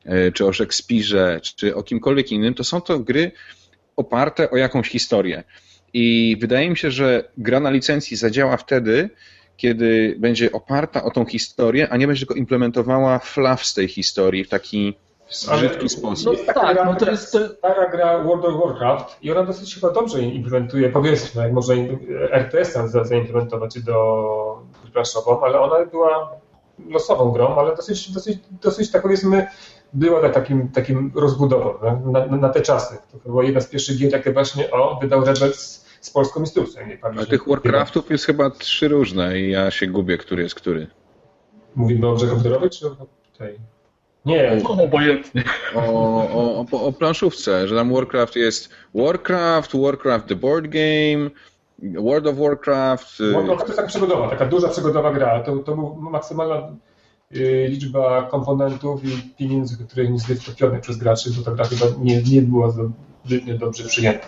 e, czy o Szekspirze, czy o kimkolwiek innym, to są to gry oparte o jakąś historię. I wydaje mi się, że gra na licencji zadziała wtedy, kiedy będzie oparta o tą historię, a nie będzie tylko implementowała fluff z tej historii w taki brzydki sposób. No, tak, no to jest stara gra World of Warcraft i ona dosyć chyba dobrze implementuje, powiedzmy, jak można RTS tam zaimplementować do planszową, ale ona była losową grą, ale dosyć, dosyć, dosyć tak powiedzmy była takim, takim rozbudową na, na, na, te czasy. To była jedna z pierwszych gier, jakie właśnie o, wydał Rebels z polską instrukcją. Nie A tych Warcraftów jest chyba trzy różne i ja się gubię, który jest który. Mówimy o grze komputerowej czy o tej? Nie. Obojętnie. O, o, o, o planszówce, że tam Warcraft jest Warcraft, Warcraft the board game, World of Warcraft. Y- World of Warcraft to jest taka przygodowa, taka duża przygodowa gra. To, to był maksymalna y, liczba komponentów i pieniędzy, które nie zostały przez graczy, bo ta gra chyba nie, nie była zbytnio dobrze przyjęta.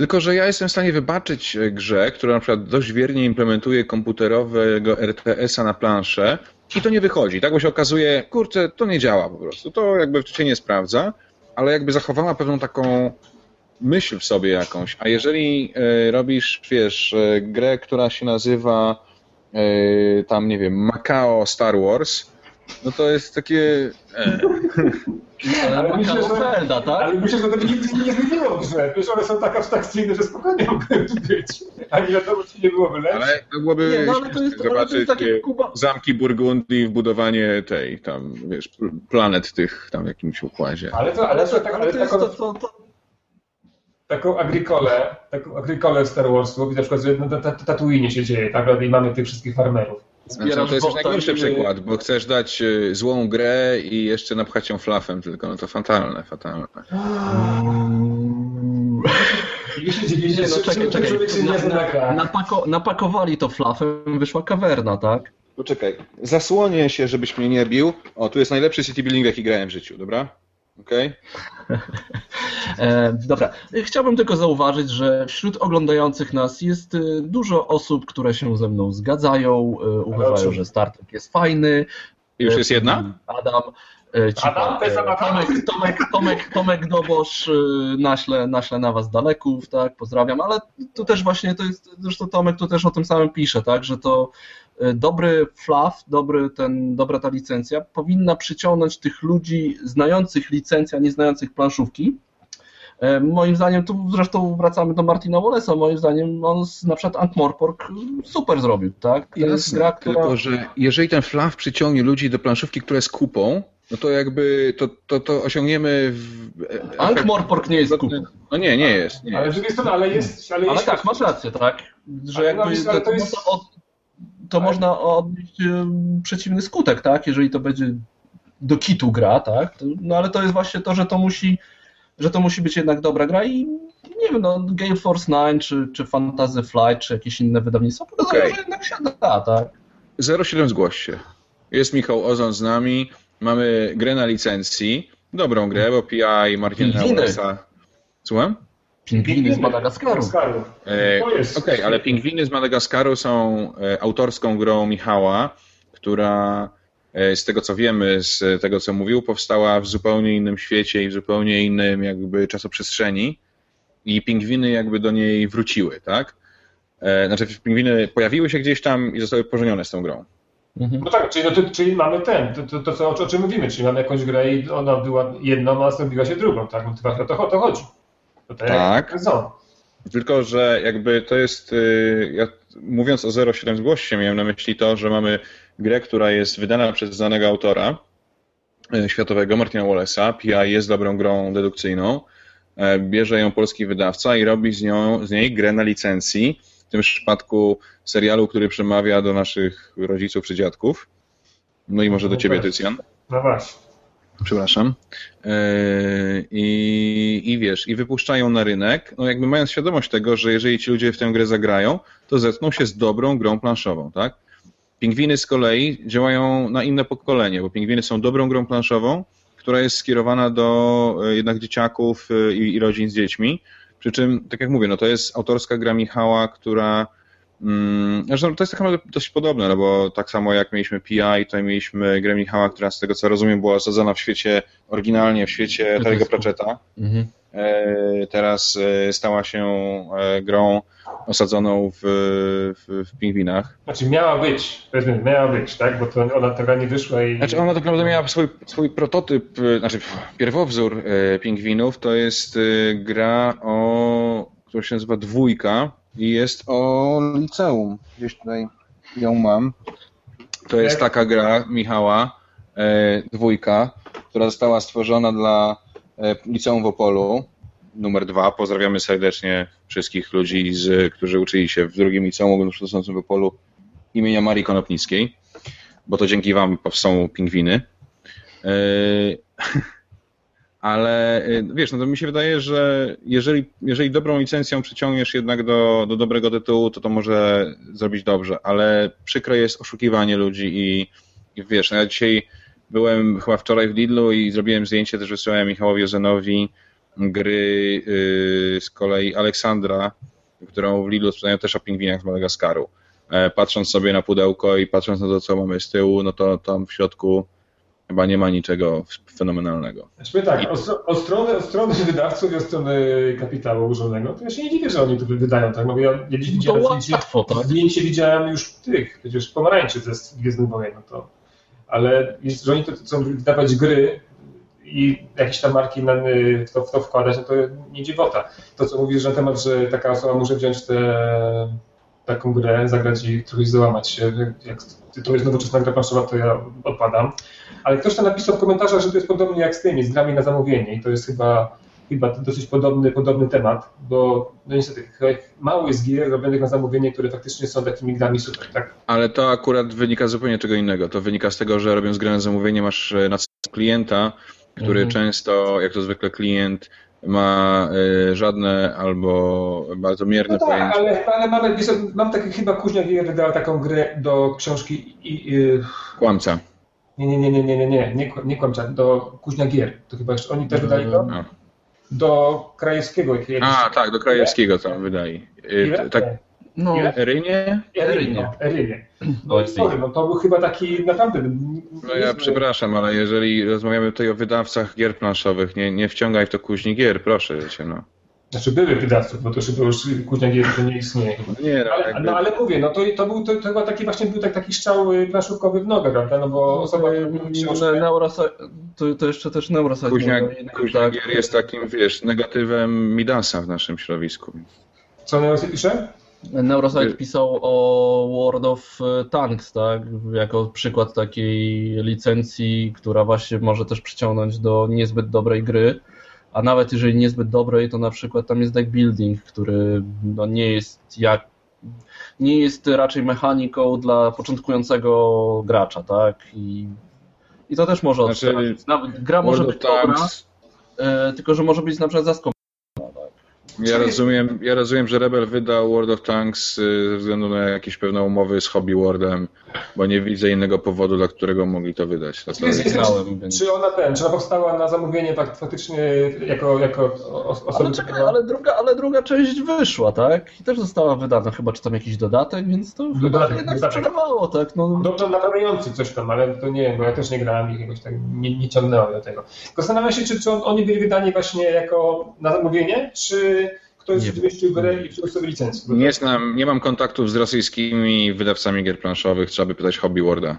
Tylko, że ja jestem w stanie wybaczyć e, grze, która na przykład dość wiernie implementuje komputerowego RTS-a na planszę i to nie wychodzi. Tak, bo się okazuje, kurczę, to nie działa po prostu. To jakby się nie sprawdza, ale jakby zachowała pewną taką myśl w sobie jakąś. A jeżeli e, robisz, wiesz, e, grę, która się nazywa tam, nie wiem, Macao Star Wars, no to jest takie... Ale, ale myślę, że, Zelda, tak? ale myślę, że to nigdy nie zmieniło grze. Wiesz, one są tak abstrakcyjne, że spokojnie mogły być. A nie wiadomo, czy nie byłoby lepsze. Ale to byłoby nie, no, ale to jest, zobaczyć to jest Kuba... zamki Burgundii, wbudowanie tej, tam, wiesz, planet tych tam w jakimś układzie. Ale to, ale to, tak, ale to, jest to, to, to taką agrikolę, taką agrikolę Star Warsów i na przykład, że na Tatooine się dzieje, tak? I mamy tych wszystkich farmerów. Znaczy, to jest najgorszy przykład, bo chcesz dać e, złą grę i jeszcze napchać ją flafem tylko, no to fatalne, fatalne. no, czekaj, czekaj. Na, napako, napakowali to flafem, wyszła kawerna, tak? Poczekaj, zasłonię się, żebyś mnie nie bił. O, tu jest najlepszy city building, jaki grałem w życiu, dobra? Okej? Okay? E, dobra. Chciałbym tylko zauważyć, że wśród oglądających nas jest e, dużo osób, które się ze mną zgadzają, e, uważają, że Star Trek jest fajny. Już jest jedna? Adam. Cipa, Tomek, Tomek, Tomek, Tomek Dobosz, naślę, naślę na was daleków, tak, pozdrawiam, ale tu też właśnie to jest, zresztą Tomek tu też o tym samym pisze, tak, że to dobry fluff, dobry ten, dobra ta licencja powinna przyciągnąć tych ludzi znających licencję, a nie znających planszówki, E, moim zdaniem, tu zresztą wracamy do Martina Wallace'a, moim zdaniem on na przykład Ankh-Morpork super zrobił, tak? To jest gra, która... Tylko, że jeżeli ten flaw przyciągnie ludzi do planszówki, która jest kupą, no to jakby to, to, to osiągniemy w... Ankh-Morpork nie jest kupą. No nie, nie jest. Nie ale jest. z drugiej strony, ale jest... Ale, ale tak, masz rację, tak? Że jakby no, to, to, jest... to można odnieść przeciwny skutek, tak? Jeżeli to będzie do kitu gra, tak? No ale to jest właśnie to, że to musi że to musi być jednak dobra gra i nie wiem, no Gale Force 9 czy, czy Fantasy Flight, czy jakieś inne wydawnictwa pokazują, okay. że jednak się da, tak? 07 zgłoś się. Jest Michał Ozon z nami, mamy grę na licencji, dobrą grę, bo PI Martina Wallace'a... Słucham? Pingwiny z Madagaskaru. E, Okej, okay, ale Pingwiny z Madagaskaru są e, autorską grą Michała, która E, z tego co wiemy, z tego co mówił, powstała w zupełnie innym świecie i w zupełnie innym jakby czasoprzestrzeni i pingwiny jakby do niej wróciły, tak? E, znaczy pingwiny pojawiły się gdzieś tam i zostały pożenione z tą grą. Mhm. No tak, czyli, no to, czyli mamy ten, to, to, to co, o czym mówimy, czyli mamy jakąś grę i ona była jedną, a zrobiła się drugą, tak? No to, to, to chodzi. To tak. tak. Tylko, że jakby to jest, y, ja mówiąc o 07 zgłoście, miałem na myśli to, że mamy grę, która jest wydana przez znanego autora y, światowego, Martina Wallace'a. PI jest dobrą grą dedukcyjną. E, bierze ją polski wydawca i robi z, nią, z niej grę na licencji. W tym przypadku serialu, który przemawia do naszych rodziców czy dziadków. No i może do no ciebie, Tycjan. No właśnie przepraszam, e, i, i wiesz, i wypuszczają na rynek, no jakby mając świadomość tego, że jeżeli ci ludzie w tę grę zagrają, to zetkną się z dobrą grą planszową, tak? Pingwiny z kolei działają na inne pokolenie, bo pingwiny są dobrą grą planszową, która jest skierowana do e, jednak dzieciaków e, i, i rodzin z dziećmi, przy czym, tak jak mówię, no to jest autorska gra Michała, która zresztą to jest tak naprawdę dość podobne, no bo tak samo jak mieliśmy PI, to mieliśmy grę Michała, która z tego co rozumiem była osadzona w świecie, oryginalnie w świecie Terry'ego Pratchetta. Mhm. E, teraz e, stała się e, grą osadzoną w, w, w pingwinach. Znaczy miała być, powiedzmy, miała być, tak? Bo to ona taka nie wyszła i... Znaczy ona tak naprawdę miała swój, swój prototyp, znaczy pierwowzór pingwinów, to jest gra o, która się nazywa Dwójka, i jest o liceum. Gdzieś tutaj ją mam. To jest taka gra Michała, e, dwójka, która została stworzona dla e, liceum w Opolu, numer dwa. Pozdrawiamy serdecznie wszystkich ludzi, z, którzy uczyli się w drugim liceum ogólnokształcącym w Opolu imienia Marii Konopnickiej, bo to dzięki wam powstaną pingwiny. E, ale y, wiesz, no to mi się wydaje, że jeżeli, jeżeli dobrą licencją przyciągniesz jednak do, do dobrego tytułu, to to może zrobić dobrze, ale przykre jest oszukiwanie ludzi i, i wiesz, no ja dzisiaj byłem chyba wczoraj w Lidlu i zrobiłem zdjęcie, też wysłałem Michałowi Ozenowi gry yy, z kolei Aleksandra, którą w Lidlu sprzedają też o pingwinach z Madagaskaru. E, patrząc sobie na pudełko i patrząc na to, co mamy z tyłu, no to tam w środku chyba nie ma niczego fenomenalnego. Znaczy tak, I... o, o, stronę, o stronę wydawców i o stronę kapitału ułożonego, to ja się nie dziwię, że oni to wydają, tak? No bo ja, ja dziś widziałem zdjęcie, łatwo, tak? zdjęcie widziałem już tych, przecież pomarańczy ze Gwiezdnych Wojen, no to, ale jest, że oni to chcą wydawać gry i jakieś tam marki na, w, to, w to wkładać, no to nie dziwota. To, co mówisz na temat, że taka osoba może wziąć tę taką grę, zagrać i trochę załamać się, jak to jest nowoczesna gra planszowa, to ja odpadam. Ale ktoś tam napisał w komentarzach, że to jest podobnie jak z tymi, z grami na zamówienie i to jest chyba, chyba dosyć podobny, podobny temat, bo no niestety mało jest gier robionych na zamówienie, które faktycznie są takimi grami super, tak? Ale to akurat wynika z zupełnie czego innego. To wynika z tego, że robiąc grę na zamówienie masz e, na klienta, który mhm. często, jak to zwykle klient, ma y, żadne albo bardzo mierne no tak, pojęcie. Ale, ale mamy, mam taki chyba Kuźnia wydała taką grę do książki i, y, Kłamca. Nie, nie, nie, nie, nie, nie, nie, nie, nie kłamca, do Kuźnia Gier. To chyba jeszcze oni też wydali to? No. Do Krajewskiego. A, tak, do Krajewskiego to wydali. Y, tak, no, Erynie? Erynie. Erynie. No, sorry, no to był chyba taki naprawdę... No ja przepraszam, ale jeżeli rozmawiamy tutaj o wydawcach gier planszowych, nie, nie wciągaj w to kuźni gier, proszę cię, no. Znaczy były wydawców, bo to chyba już kuźnia gier to nie istnieje. Nie, no, ale, jakby... no, ale mówię, no to, to był to, to chyba taki właśnie był tak, taki strzał y, planszówkowy w nogę, prawda? No bo no, osoba, Neurasa... to, to jeszcze też Neurasa. Kuźnia, kuźnia tak. gier jest takim, wiesz, negatywem Midasa w naszym środowisku. Co Neurasa pisze? Neurosite pisał o World of Tanks, tak? Jako przykład takiej licencji, która właśnie może też przyciągnąć do niezbyt dobrej gry. A nawet jeżeli niezbyt dobrej, to na przykład tam jest deck building, który no nie jest jak nie jest raczej mechaniką dla początkującego gracza, tak? I, i to też może znaczy, gra może być dobra, e, tylko że może być na przykład zaskoczona. Ja rozumiem, ja rozumiem, że Rebel wydał World of Tanks y, ze względu na jakieś pewne umowy z Hobby Worldem, bo nie widzę innego powodu, dla którego mogli to wydać. To jest, jest, więc... Czy ona ten, czy ona powstała na zamówienie tak faktycznie jako, jako osoba? Ale, czekaj, ale, druga, ale druga część wyszła, tak? I też została wydana chyba, czy tam jakiś dodatek, więc to dodatek, chyba jednak dodatek. sprzedawało, tak? No. Dobrze naprawiający coś tam, ale to nie wiem, bo ja też nie grałem i jakoś tak nie, nie ciągnęło do tego. Zastanawiam się, czy, czy oni byli wydani właśnie jako na zamówienie, czy ktoś wymyślił grę i wziął sobie licencję. Nie znam, nie mam kontaktów z rosyjskimi wydawcami gier planszowych, trzeba by pytać Hobby Worda.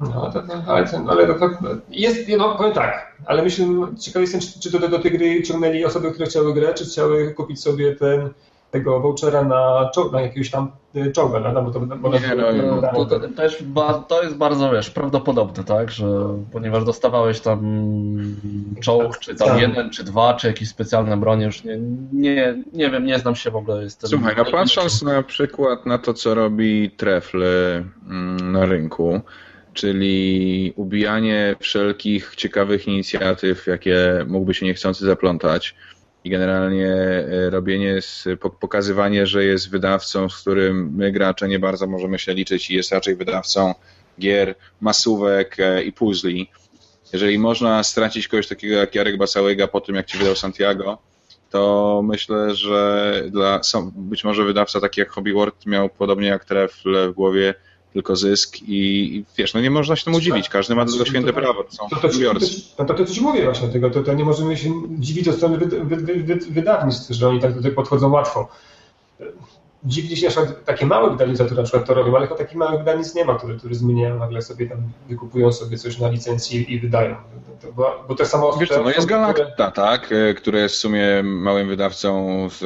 No, to, to, ale, ale to, to, jest, no powiem tak, ale myślę, ciekawy jestem, czy, czy do, do tej gry ciągnęli osoby, które chciały grę, czy chciały kupić sobie ten tego vouchera na, na jakiegoś tam y, czołga, prawda? Bo to, bo nie, no, to, to, też to jest bardzo, wiesz, prawdopodobne, tak, że ponieważ dostawałeś tam czołg, czy tam tak. jeden, czy dwa, czy jakieś specjalne bronie, już nie, nie, nie wiem, nie znam się w ogóle. Jestem Słuchaj, no patrząc na przykład na to, co robi Trefl mm, na rynku, czyli ubijanie wszelkich ciekawych inicjatyw, jakie mógłby się niechcący zaplątać, i generalnie e, robienie, pokazywanie, że jest wydawcą, z którym my gracze nie bardzo możemy się liczyć i jest raczej wydawcą gier, masówek e, i puzli. Jeżeli można stracić kogoś takiego jak Jarek Basałyga po tym, jak ci wydał Santiago, to myślę, że dla, być może wydawca taki jak Hobby World miał podobnie jak Trefl w głowie tylko zysk i wiesz, no nie można się temu dziwić, każdy ma do tego święte prawo, to są to, to, to, to, to ci mówię właśnie tego, to, to nie możemy się dziwić od strony wydawnictw, że oni tak do tego podchodzą łatwo dziwnie się, że takie małe wydawnictwa, które na przykład to robią, ale chyba takich małych wydawnictw nie ma, które, które zmieniają nagle sobie tam, wykupują sobie coś na licencji i wydają. Bo, bo te samo Wiesz co, no jest Galacta, które... tak, e, które jest w sumie małym wydawcą z,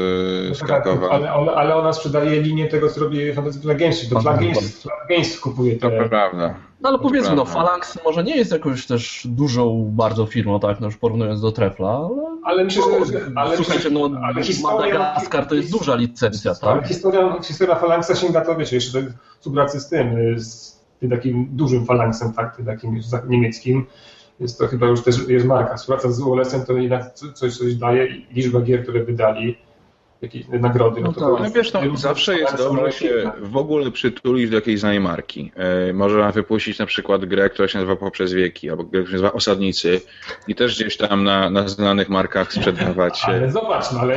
z no tak. Ale, ale, ale ona sprzedaje linię tego, co robi Fantasy Flag Games, to Flag Games, Flag Games kupuje te... To prawda. No ale powiedzmy, no Phalanx może nie jest jakąś też dużą bardzo firmą, tak, no już porównując do Trefla, ale... Ale myślę, że... Ale słuchajcie, no ale Madagaskar to jest duża licencja, tak? Ale historia, historia Phalanxa sięga to, wiecie, jeszcze do współpracy z tym, z tym takim dużym Phalanxem, tak, tym takim niemieckim. Jest to chyba już też jest marka. Współpraca z ULS-em to jednak coś, coś daje, liczba gier, które wydali jakieś nagrody. No, no to, no wiesz, no, zawsze jest dobrze się w ogóle przytulić do jakiejś znanej marki. E, można wypuścić na przykład grę, która się nazywa Poprzez Wieki, albo grę, która się nazywa Osadnicy i też gdzieś tam na, na znanych markach sprzedawać. Ale zobacz, no, ale,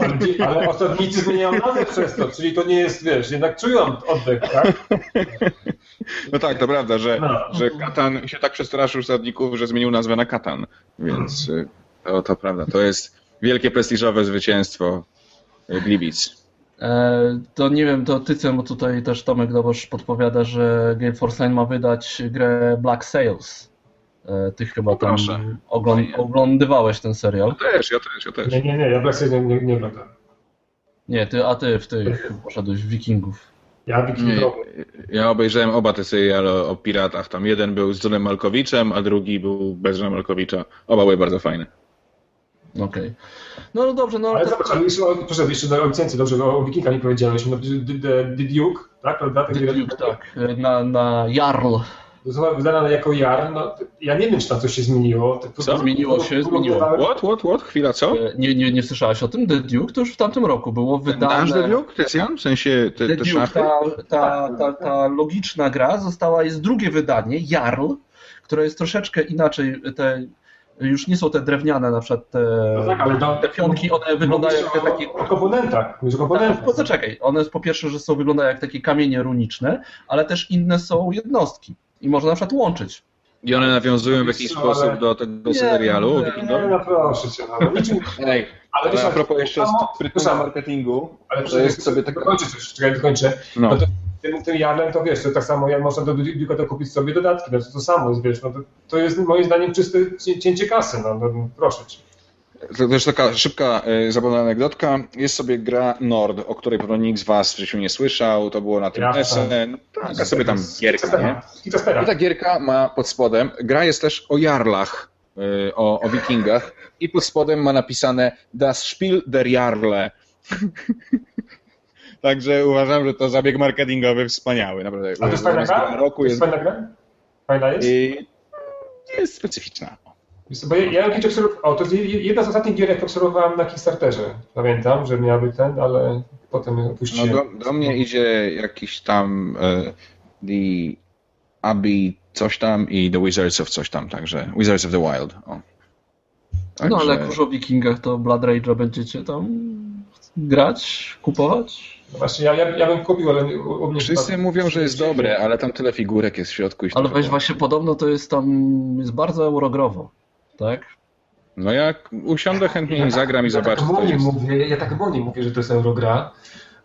ale, ale Osadnicy zmieniają nazwę przez to, czyli to nie jest, wiesz, jednak czują oddech, tak? No tak, to prawda, że, no. że Katan się tak przestraszył osadników, że zmienił nazwę na Katan, więc e, to, to prawda, to jest wielkie prestiżowe zwycięstwo Gliwic. E, to nie wiem, to Tycem, bo tutaj też Tomek Dobosz podpowiada, że Game Force Line ma wydać grę Black Sails. E, ty chyba tam ogląd oglądywałeś ten serial. Ja też, ja też, ja też. Nie, nie, nie, ja Black Sails nie, nie, nie oglądam. Nie, ty, a ty w tych poszedłeś w Wikingów. Ja Wikingów. Ja obejrzałem oba te seriale o piratach. Tam jeden był z Johnem Malkowiczem, a drugi był bez Johna Malkowicza. Oba były bardzo fajne. Okej. Okay. No, no dobrze, no. Ale to... zobacz, jeszcze, proszę, jeszcze o licencji, dobrze, o Wikingach nie powiedziałeś. No, The, Duke, tak? Prawda? The Duke, tak. Na, na Jarl. Została wydana jako Jarl. No, ja nie wiem, czy tam coś się zmieniło. Co? Zmieniło się, zmieniło. What, what, what? Chwila, co? E, nie, nie, nie słyszałaś o tym? The Duke to już w tamtym roku było wydane. Nasz The Duke? To jest? W sensie te, The te Duke, ta, ta, ta, ta logiczna gra została, jest drugie wydanie, Jarl, które jest troszeczkę inaczej, te już nie są te drewniane na przykład te, no tak, ale te fionki, one wyglądają jak te takie... O komponentach, mówisz o komponentach. Tak, zaczekaj, one po pierwsze, że są wyglądają jak takie kamienie runiczne, ale też inne są jednostki i można na przykład łączyć. I one nawiązują w jakiś no, sposób ale... do tego serialu? Nie, nie, no proszę cię. No, niczym... Ej, ale wiesz, a propos jeszcze sprytnego marketingu, ale to jest sobie tak... Dokończę coś, czekaj, dokończę. No. no to tym, tym Jarlem to wiesz, to tak samo jak można do Duke'a to kupić sobie dodatki, no to, to samo jest, wiesz, no to, to jest moim zdaniem czyste cięcie kasy, no, no proszę cię. To też taka szybka, y, zabawna anegdotka. Jest sobie gra Nord, o której pewno nikt z Was w życiu nie słyszał. To było na tym ja, SN. Taka sobie tam gierka, nie? I, ta gierka ma pod spodem, gra jest też o jarlach, y, o, o wikingach i pod spodem ma napisane Das Spiel der Jarle. Także uważam, że to zabieg marketingowy wspaniały. Naprawdę. A to jest fajna gra? Roku jest, jest fajna gra? Fajna jest? I jest specyficzna. Bo ja, ja kiedyś obserwowałem, o, to jest jedna z ostatnich gier, jak obserwowałem na Kickstarterze. Pamiętam, że miałaby ten, ale potem opuściłem. No do, do mnie idzie jakiś tam uh, The Abbey coś tam i The Wizards of coś tam, także Wizards of the Wild. O. Także... No ale jak już o wikingach, to Blood Rage'a będziecie tam grać, kupować? No właśnie, ja, ja, ja bym kupił, ale u mnie Wszyscy chyba... mówią, że jest dobre, ale tam tyle figurek jest w środku. I ale weź właśnie podobno to jest tam, jest bardzo eurogrowo, tak? No jak usiądę chętnie ja zagram i ja zobaczę. Tak jest. mówię, ja tak wolniej mówię, że to jest eurogra,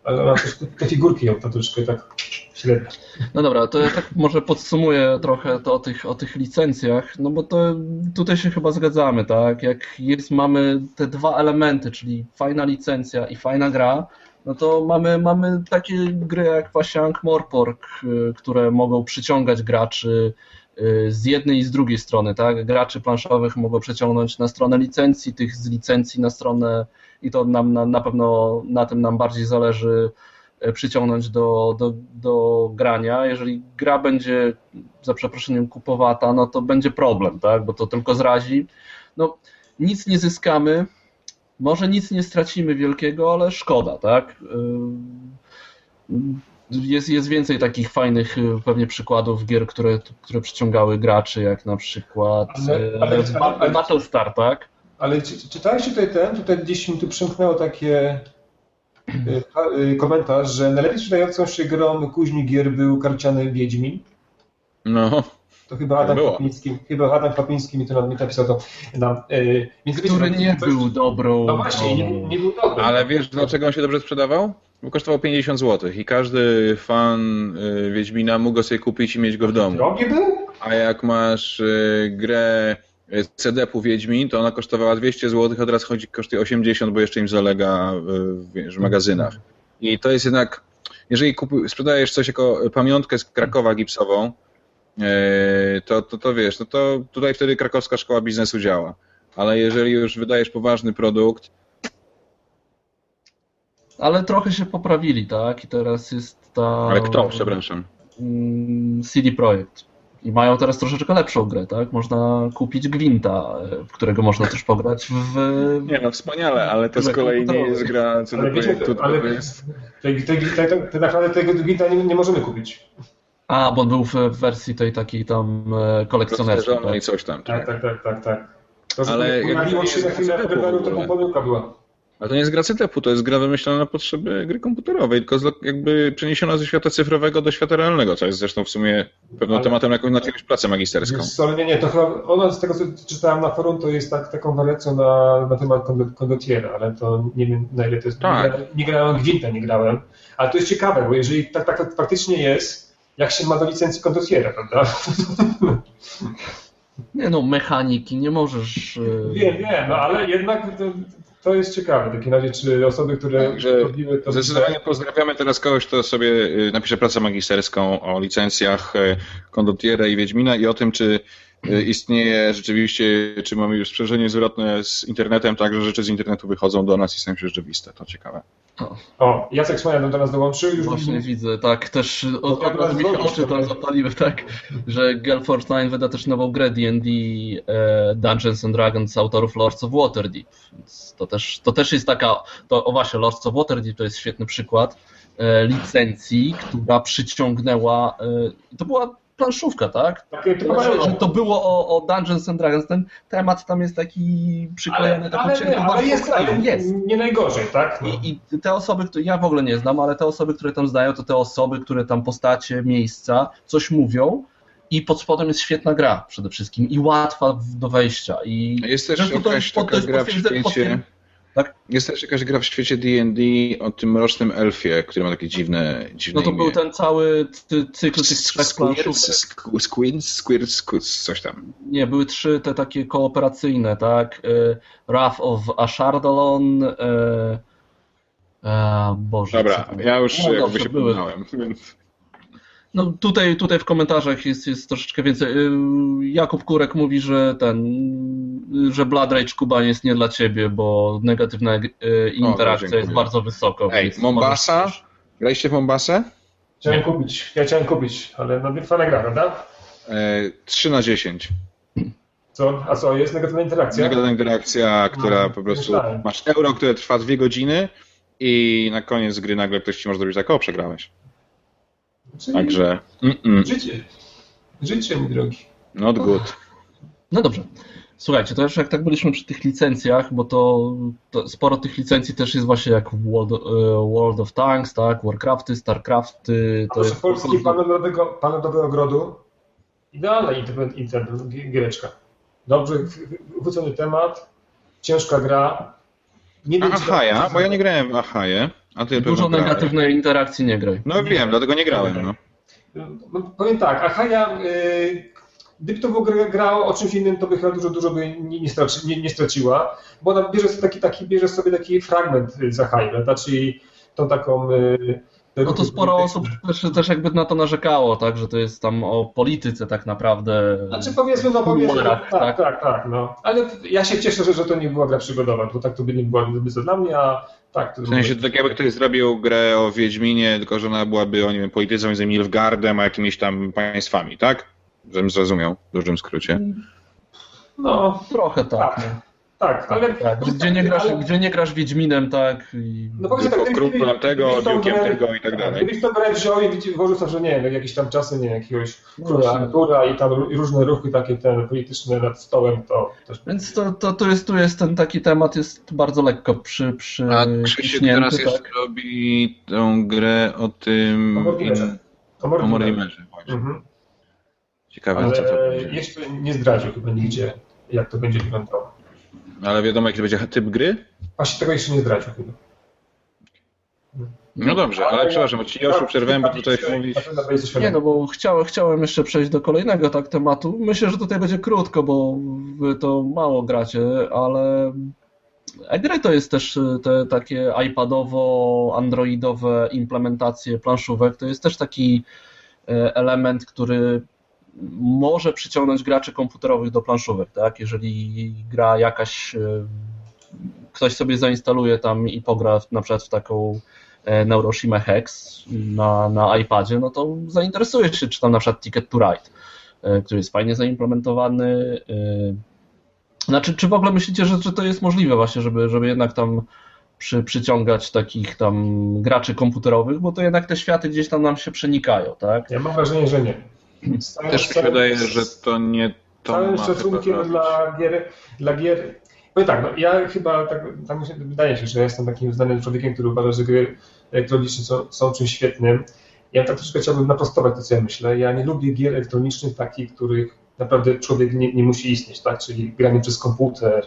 ale ona też te figurki ją to troszkę tak średnio. No dobra, to ja tak może podsumuję trochę to o tych, o tych licencjach, no bo to tutaj się chyba zgadzamy, tak? Jak jest, mamy te dwa elementy, czyli fajna licencja i fajna gra, no to mamy, mamy takie gry jak właśnie Ankh-Morpork, które mogą przyciągać graczy z jednej i z drugiej strony, tak? Graczy planszowych mogą przeciągnąć na stronę licencji, tych z licencji na stronę i to nam na, na pewno na tym nam bardziej zależy e, przyciągnąć do, do, do grania. Jeżeli gra będzie za przeproszeniem kupowata, no to będzie problem, tak? Bo to tylko zrazi. No, nic nie zyskamy, może nic nie stracimy wielkiego, ale szkoda, tak? Yy, jest, jest więcej takich fajnych yy, pewnie przykładów gier, które, które przyciągały graczy, jak na przykład ale, yy, ale, ale, Battlestar, tak? Ale czy, czytałeś tutaj ten, tutaj gdzieś mi tu przymknęło takie komentarz, że najlepiej sprzedającą się grą kuźni gier był karciany Wiedźmin. No. To chyba Adam Papiński, chyba Adam Papiński mi to mi napisał to. No, yy, Który nie był dobrą. No właśnie, nie, nie, był dobry. Ale wiesz, dlaczego on się dobrze sprzedawał? Bo kosztował 50 zł i każdy fan y, Wiedźmina mógł go sobie kupić i mieć go w domu. Drogi był? A jak masz y, grę y, CD-pu Wiedźmin, to ona kosztowała 200 zł, a teraz chodzi kosztuje 80, bo jeszcze im zalega w, magazynach. I to jest jednak, jeżeli sprzedajesz coś jako pamiątkę z Krakowa gipsową, to, to, to wiesz, no to tutaj wtedy krakowska szkoła biznesu działa. Ale jeżeli już wydajesz poważny produkt. Ale trochę się poprawili, tak? I teraz jest ta. Ale kto, przepraszam? Mm, CD Projekt. I mają teraz troszeczkę lepszą grę, tak? Można kupić Gwinta, w którego można też pograć w... Nie no, wspaniale, ale to z kolei nie jest gra CD Projektu. Ale, ale jest... te, te, te, te, naprawdę tego Gwinta nie, nie możemy kupić. A, bo on był w wersji tej takiej tam e, kolekcjonerskiej. Tak? i coś tam. Tak, tak, tak, tak. tak. To, Ale jak się na chwilę, to pomyłka była. Ale to nie jest gra CTP-u, to jest gra wymyślona na potrzeby gry komputerowej, tylko jakby przeniesiona ze świata cyfrowego do świata realnego, co jest zresztą w sumie pewnym ale... tematem na jakąś pracę magisterską. Sorry, nie, nie, to chyba ona z tego, co czytałem na forum, to jest tak, taką wariacją na, na temat kondotiera, ale to nie wiem na ile to jest. Tak. Nie, nie grałem Gwinta, nie grałem, ale to jest ciekawe, bo jeżeli tak, tak faktycznie jest, jak się ma do licencji kondotiera, prawda? Nie no, mechaniki nie możesz... E, wiem, wiem, no ale jednak to, to jest ciekawe. W takim razie, czy osoby, które Także robiły to... Zdecydowanie pozdrawiamy teraz kogoś, kto sobie e, napisze pracę magisterską o licencjach kondotiera i Wiedźmina i o tym, czy E, istnieje rzeczywiście, czy mamy już sprzężenie zwrotne z internetem, tak, że rzeczy z internetu wychodzą do nas i stają się rzeczywiste. To ciekawe. O, Jacek Smojan do nas dołączył. Już Właśnie widzę, tak, też od, od razu mi się oczy tam zapaliły, tak, że Gale Force 9 wyda też nową grę D&D e, Dungeons and Dragons autorów Lords of Waterdeep, więc to też, to też jest taka, to o właśnie, Lords of Waterdeep to jest świetny przykład e, licencji, która przyciągnęła, e, to była planszówka, tak? Takie znaczy, że to było o, o, Dungeons and Dragons. Ten temat tam jest taki przyklejony, ale, ale, nie, ale jest, ale jest. Nie najgorzej, tak? No. I, I, te osoby, które ja w ogóle nie znam, ale te osoby, które tam znają, to te osoby, które tam postacie, miejsca, coś mówią. I pod spodem jest świetna gra przede wszystkim i łatwa do wejścia. I jest też jakaś taka gra w świecie, tak? Jest też jakaś gra w świecie D&D o tym mrocznym elfie, który ma takie dziwne, dziwne No to imię. był ten cały cykl tych trzech Squirts, Squirts, coś tam. Nie, były trzy te takie kooperacyjne, tak? E, Wrath of Ashardalon, e, e, Boże. Dobra, ja już no, jakby dobrze, się były. więc... No tutaj, tutaj w komentarzach jest, jest troszeczkę więcej. Y, Jakub Kurek mówi, że ten, że Blood Rage Kuba jest nie dla ciebie, bo negatywna y, interakcja o, jest bardzo wysoko. Ej, Mombasa? Możesz... Graliście w Mombasę? Chciałem nie. kupić, ja chciałem kupić, ale no fajna gra, prawda? E, 3 na 10. Co? A co, jest negatywna interakcja? Negatywna interakcja, która no, po prostu... Myślałem. Masz euro, które trwa dwie godziny i na koniec gry nagle ktoś ci może zrobić tak, o, przegrałeś. Czyli Także. Mm -mm. Życie. Życie, mój drogi. Not good. No dobrze. Słuchajcie, to już jak tak byliśmy przy tych licencjach, bo to, to sporo tych licencji też jest właśnie jak World, uh, World of Tanks, tak, Warcrafty, Starcrafty. To jest polski pan Nowego, pan Nowego Ogrodu. Idealna internet, giereczka. Dobrze wrócony temat, ciężka gra. Nie Ahaja, bo ja nie grałem w Ahaję. A ty Dużo negatywnej interakcji nie graj. No wiem, dlatego nie grałem. No. no powiem tak, Ahaja, yy, gdyby to w grało o czymś innym, to by chyba dużo, dużo by nie, nie, straci, nie, nie straciła, bo ona bierze sobie taki, taki, bierze sobie taki fragment z Ahai, czyli tą taką no to sporo osób też, też jakby na to narzekało, tak, że to jest tam o polityce tak naprawdę. Znaczy powiedzmy, no powiedzmy, tak, tak, tak, tak, no. Ale ja się cieszę, że, że to nie była gra przygodowa, bo tak to by nie była zbyt dla mnie, a tak. W sensie to tak jakby ktoś zrobił grę o Wiedźminie, tylko że ona byłaby o nie wiem, polityce między Nilfgaardem a jakimiś tam państwami, tak? Żebym zrozumiał w dużym skrócie. No, trochę tak. tak. Tak, ale... Tak, gdzie, nie grasz, ale... gdzie nie grasz Wiedźminem, tak? I... No powiedzmy tak, królem tego, biłkiem tego i tak dalej. Gdybyś to grę wziął i włożył sobie, że nie wiem, jakieś tam czasy, nie jakiegoś króla Artura i tam różne ruchy takie ten polityczne nad stołem, to też... Więc to, to, to jest, tu jest ten taki temat, jest bardzo lekko przy... przy A Krzysiek teraz tak? jeszcze robi tą grę o tym... O Mortimerze. O Mhm. Ciekawe, Ale co to będzie. jeszcze nie zdradził chyba nigdzie, jak to będzie wyglądało. Ale wiadomo, jaki będzie typ gry? Właśnie tego jeszcze nie zdradził chyba. No dobrze, ale, ale przepraszam, bo ci ja już przerwałem, bo tutaj mówić... Nie, no bo chciałem, chciałem jeszcze przejść do kolejnego tak tematu. Myślę, że tutaj będzie krótko, bo wy to mało gracie, ale e-gry to jest też te takie iPadowo-androidowe implementacje planszówek. To jest też taki e, element, który może przyciągnąć graczy komputerowych do planszówek, tak? Jeżeli gra jakaś, e, ktoś sobie zainstaluje tam i pogra na przykład w taką e, Neuroshima Hex na, na iPadzie, no to zainteresuje się, czy tam na przykład Ticket to Ride, e, który jest fajnie zaimplementowany. Znaczy, czy w ogóle myślicie, że, że to jest możliwe właśnie, żeby, żeby jednak tam przy, przyciągać takich tam graczy komputerowych, bo to jednak te światy gdzieś tam nam się przenikają, tak? Ja mam wrażenie, że nie. Całym, Też mi się wydaje, że to nie to Całym szacunkiem dla gier, dla gier no tak, no ja chyba tak, tak mi się, wydaje się, że jestem takim znanym człowiekiem, który uważa, że gry elektroniczne są, są czymś świetnym. Ja tak troszkę chciałbym naprostować to, co ja myślę. Ja nie lubię gier elektronicznych takich, których naprawdę człowiek nie, nie musi istnieć, tak? Czyli granie przez komputer,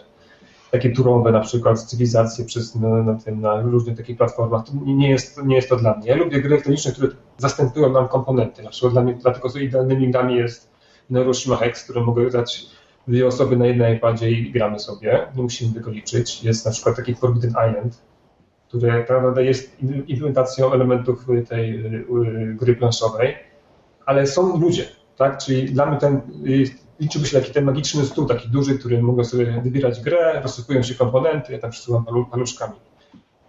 takie turowe na przykład, cywilizacje przez, na, na, tym, na różnych takich platformach, to nie jest, nie jest to dla mnie. Ja lubię gry elektroniczne, które zastępują nam komponenty. Na przykład dla mnie, dlatego że idealnymi grami jest Neuroshima Hex, które mogę dać dwie osoby na jednej iPadzie i gramy sobie. Nie musimy tego liczyć. Jest na przykład taki Forbidden Island, który tak naprawdę jest implementacją elementów tej y, y, gry planszowej, ale są ludzie, tak? Czyli dla mnie ten liczyłby się taki ten magiczny stół, taki duży, który mogą sobie wybierać grę, rozsypują się komponenty, ja tam przesuwam paluszkami.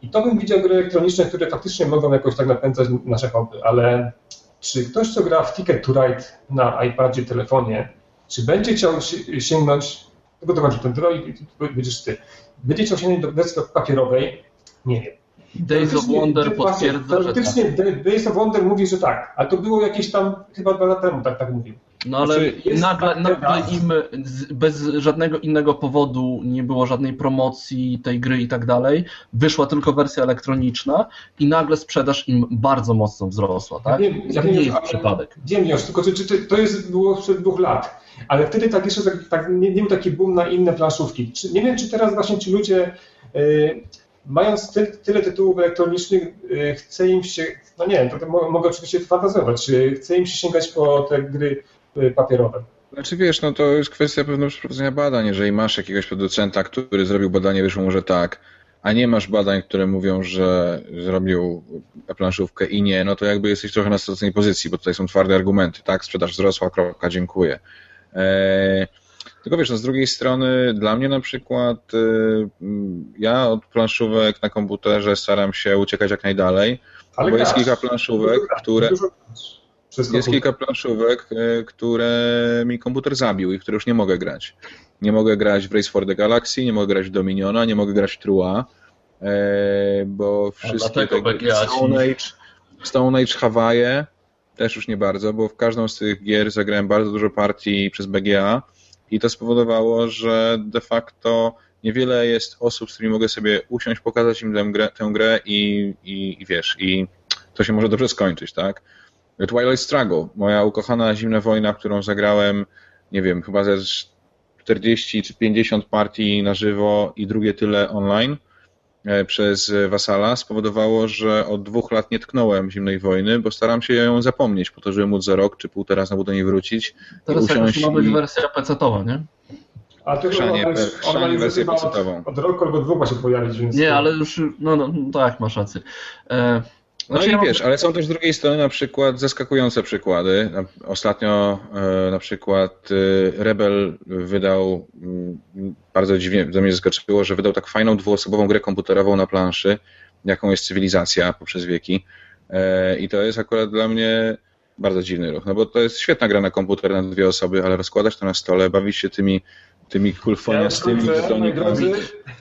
I to bym widział gry elektroniczne, które faktycznie mogą jakoś tak napędzać nasze hobby, ale czy ktoś, kto gra w Ticket to Ride na iPadzie, telefonie, czy będzie chciał sięgnąć, tego dokończę ten droid, będziesz ty, będzie chciał sięgnąć do wersji papierowej? Nie wiem. Days of Wonder potwierdza, że tak. Days of Wonder mówi, że tak, ale to było jakieś tam chyba dwa lata temu, tak, tak mówił. No ale znaczy, nagle, nagle im bez żadnego innego powodu nie było żadnej promocji tej gry i tak dalej, wyszła tylko wersja elektroniczna i nagle sprzedaż im bardzo mocno wzrosła, tak? Ja wiem, ja nie jest przypadek. Wiem, już, tylko czy, czy, to jest było sprzed dwóch lat, ale wtedy tak jeszcze tak, tak nie, nie, był taki boom na inne planszówki. Czy, nie wiem, czy teraz właśnie ci ludzie yy, mając ty, tyle tytułów elektronicznych, yy, chce im się, no nie wiem, to, to mogę oczywiście fantazjować, czy chce im się sięgać po te gry Y, papierowe. Znaczy wiesz, no to jest kwestia pewnego przeprowadzenia badań. Jeżeli masz jakiegoś producenta, który zrobił badanie, wyszło mu, że tak, a nie masz badań, które mówią, że zrobił planszówkę i nie, no to jakby jesteś trochę na straconej pozycji, bo tutaj są twarde argumenty, tak? Sprzedaż wzrosła, kropka, dziękuję. Eee, tylko wiesz, no z drugiej strony dla mnie na przykład y, ja od planszówek na komputerze staram się uciekać jak najdalej, Ale bo jest kilka planszówek, które... Jest kilka planszówek, e, które mi komputer zabił i które już nie mogę grać. Nie mogę grać w Race for the Galaxy, nie mogę grać w Dominiona, nie mogę grać w Trua, e, bo wszystkie te Stone Age, Stone Age Hawaii też już nie bardzo, bo w każdą z tych gier zagrałem bardzo dużo partii przez BGA i to spowodowało, że de facto niewiele jest osób, z którymi mogę sobie usiąść, pokazać im tę grę, tę grę i, i, i wiesz, i to się może dobrze skończyć, tak? Twilight Struggle, moja ukochana zimna wojna, którą zagrałem, nie wiem, chyba ze 40 czy 50 partii na żywo i drugie tyle online e, przez Wasala spowodowało, że od dwóch lat nie tknąłem zimnej wojny, bo staram się ją zapomnieć po to, żeby móc za rok czy półtora znowu do niej wrócić. Teraz usiąść ma być wersja pc nie? A to chrzanie, chrzanie wersję pecetową. Od roku albo dwóch ma się pojawić, więc... Nie, ale już, no, no, no tak, masz rację. E, no znaczy, i wiesz, ale są też z drugiej strony na przykład zaskakujące przykłady. Ostatnio e, na przykład e, Rebel wydał, mm, bardzo dziwnie, to mnie zaskoczyło, że wydał tak fajną dwuosobową grę komputerową na planszy, jaką jest cywilizacja poprzez wieki. E, I to jest akurat dla mnie bardzo dziwny ruch, no bo to jest świetna gra na komputer na dwie osoby, ale rozkładać to na stole, bawić się tymi tymi kulfoniastymi ja żetonikami.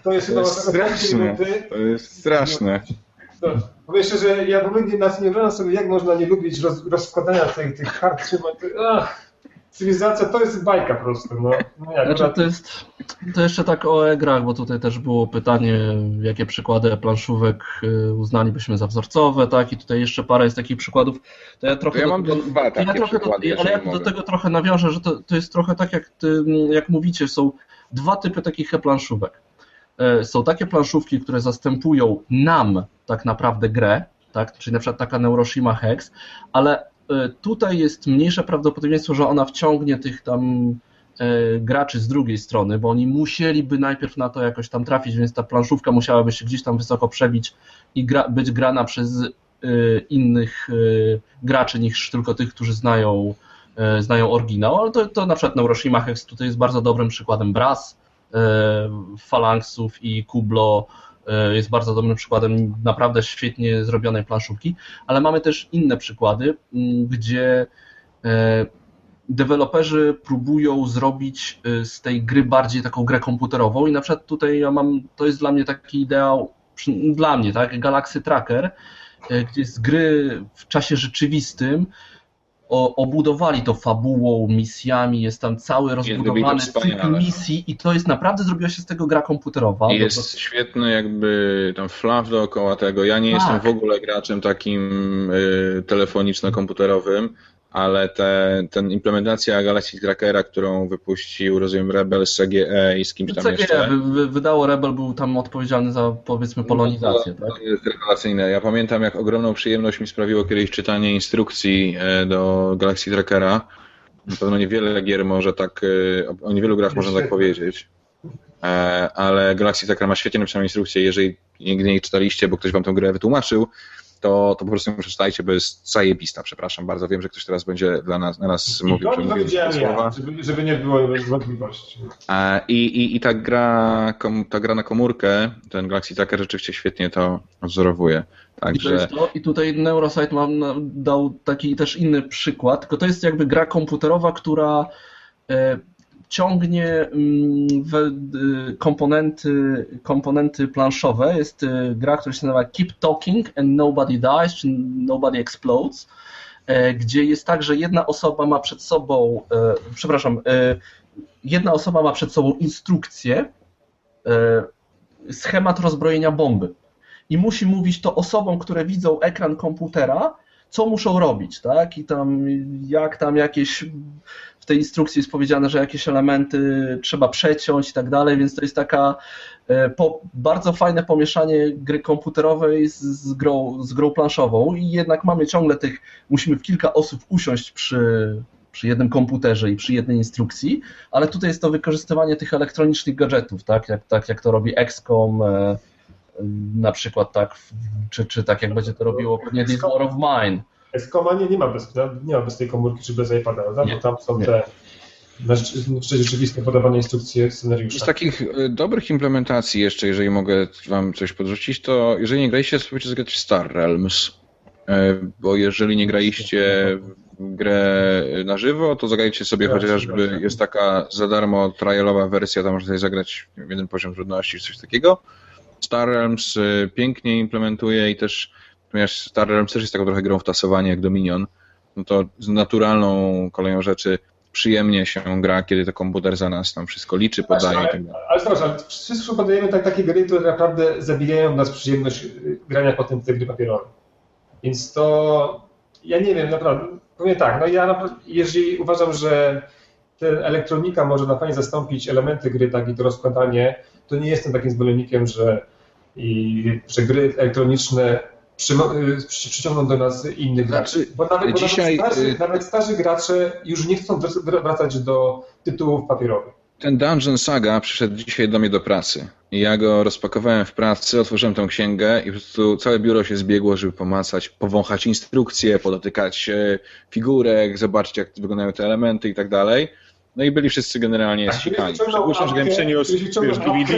To jest chyba straszne. To jest straszne. No, powiem szczerze, ja w ogóle nie, nie wyobrażam sobie, jak można nie lubić roz, rozkładania tych, tych kart. Ach, cywilizacja to jest bajka po prostu. No. No jak, znaczy, to, jest, to jeszcze tak o e-grach, bo tutaj też było pytanie, jakie przykłady planszówek y, uznalibyśmy za wzorcowe, tak? I tutaj jeszcze parę jest takich przykładów. To ja trochę. To ja mam do, dwa takie ja trochę przykłady, do, Ale ja do tego trochę nawiążę, że to, to jest trochę tak, jak, ty, jak mówicie, są dwa typy takich e-planszówek. E, są takie planszówki, które zastępują nam tak naprawdę grę, tak? czyli na przykład taka Neuroshima Hex, ale e, tutaj jest mniejsze prawdopodobieństwo, że ona wciągnie tych tam e, graczy z drugiej strony, bo oni musieliby najpierw na to jakoś tam trafić, więc ta planszówka musiałaby się gdzieś tam wysoko przebić i gra, być grana przez innych graczy niż tylko tych, którzy znają, znają oryginał, ale to, to na przykład Neuroshima Hex tutaj jest bardzo dobrym przykładem Brass, Falanksów i Kublo E, jest bardzo dobrym przykładem naprawdę świetnie zrobionej planszówki, ale mamy też inne przykłady, gdzie e, deweloperzy próbują zrobić e, z tej gry bardziej taką grę komputerową i na przykład tutaj ja mam, to jest dla mnie taki ideał, dla mnie, tak, Galaxy Tracker, gdzie z gry w czasie rzeczywistym o, obudowali to fabułą, misjami, jest tam cały rozbudowany cykl misji i to jest naprawdę, zrobiła się z tego gra komputerowa. I jest świetny jakby tam fluff dookoła tego. Ja nie tak. jestem w ogóle graczem takim y, telefoniczno-komputerowym, ale te, ten implementacja Galaxy Trackera, którą wypuścił, rozumiem, Rebel z CGE i z kimś tam CGE, jeszcze. Wy, wydało Rebel, był tam odpowiedzialny za, powiedzmy, no, polonizację. No, to, tak? to jest rewelacyjne. Ja pamiętam, jak ogromną przyjemność mi sprawiło kiedyś czytanie instrukcji e, do Galaxy Trackera. Na pewno niewiele gier może tak, e, o niewielu grach można tak powiedzieć. E, ale Galaxy Tracker ma świetnie napisaną instrukcję. Jeżeli nigdy nie czytaliście, bo ktoś wam tę grę wytłumaczył, to, to po prostu przeczytajcie, bo jest zajebista, przepraszam bardzo. Wiem, że ktoś teraz będzie dla nas, na nas mówił, że mówię ja, żeby, żeby nie było wątpliwości. I, i, i ta, gra, ta gra na komórkę, ten Galaxy Tracker rzeczywiście świetnie to wzorowuje. Także... I, to, I tutaj Neurosite mam, dał taki też inny przykład, tylko to jest jakby gra komputerowa, która e, ciągnie mm, y, komponenty, komponenty planszowe. Jest y, gra, która się nazywa Keep Talking and Nobody Dies, czy Nobody Explodes, e, gdzie jest tak, że jedna osoba ma przed sobą, e, przepraszam, e, jedna osoba ma przed sobą instrukcję, schemat rozbrojenia bomby i musi mówić to osobom, które widzą ekran komputera, co muszą robić, tak? I tam jak tam jakieś w tej instrukcji jest powiedziane, że jakieś elementy trzeba przeciąć i tak dalej, więc to jest taka e, po, bardzo fajne pomieszanie gry komputerowej z, z, grą, z grą planszową i jednak mamy ciągle tych, musimy w kilka osób usiąść przy, przy jednym komputerze i przy jednej instrukcji, ale tutaj jest to wykorzystywanie tych elektronicznych gadżetów, tak jak, tak jak to robi XCOM, e, na przykład tak, czy, czy tak jak będzie to robiło pewnie War of Mine. Escoma nie, nie, ma bez, nie ma bez tej komórki czy bez iPada, prawda? bo tam są nie. te rzeczywiste podawane instrukcje, scenariusze. Z takich e, dobrych implementacji jeszcze, jeżeli mogę wam coś podrzucić, to jeżeli nie graliście, spróbujcie zagrać Star Realms, e, bo jeżeli nie graliście w grę na żywo, to zagrajcie sobie chociażby, jest taka za darmo trialowa wersja, tam można sobie zagrać jeden poziom trudności czy coś takiego. Star Realms y, pięknie implementuje i też, ponieważ Star Realms też jest taką trochę grą w tasowanie jak Dominion, no to z naturalną koleją rzeczy przyjemnie się gra, kiedy to komputer za nas tam wszystko liczy, podaje ale, tak Ale zobacz, ale wszystko podajemy tak, takie gry, które naprawdę zabijają nas przyjemność y, grania potem w te gry papierowe. Więc to, ja nie wiem, naprawdę, powiem tak, no ja jeżeli uważam, że ten elektronika może na fajnie zastąpić elementy gry, tak i to rozkładanie, to nie jestem takim zwolennikiem, że, i, że gry elektroniczne przy, przyciągną do nas innych graczy. Bo nawet, Dzisiaj... bo nawet, starzy, nawet starzy gracze już nie chcą wracać do tytułów papierowych. ten Dungeon Saga przyszedł dzisiaj do mnie do pracy. Ja go rozpakowałem w pracy, otworzyłem tę księgę i po prostu całe biuro się zbiegło, żeby pomacać, powąchać instrukcje, podotykać figurek, zobaczyć jak wyglądają te elementy i tak dalej. No i byli wszyscy generalnie zsikani. Przypuszczam, że gdybym przyniósł wiesz, DVD,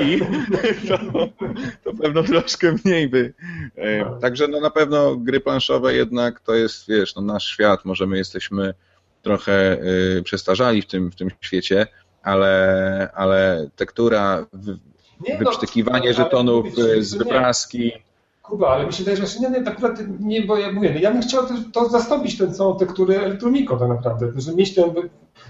to, to pewno troszkę mniej by. E, no. Także no na pewno gry planszowe jednak to jest, wiesz, no nasz świat, może my jesteśmy trochę y, przestarzali w tym, w tym świecie, ale, ale tektura, no, wyprztykiwanie no, żetonów z wypraski. Kuba, ale mi się wydaje, że nie, nie, akurat nie, bo ja mówię, no ja bym chciał to, to zastąpić tę całą tekturę elektroniką tak naprawdę, żeby mieć ten,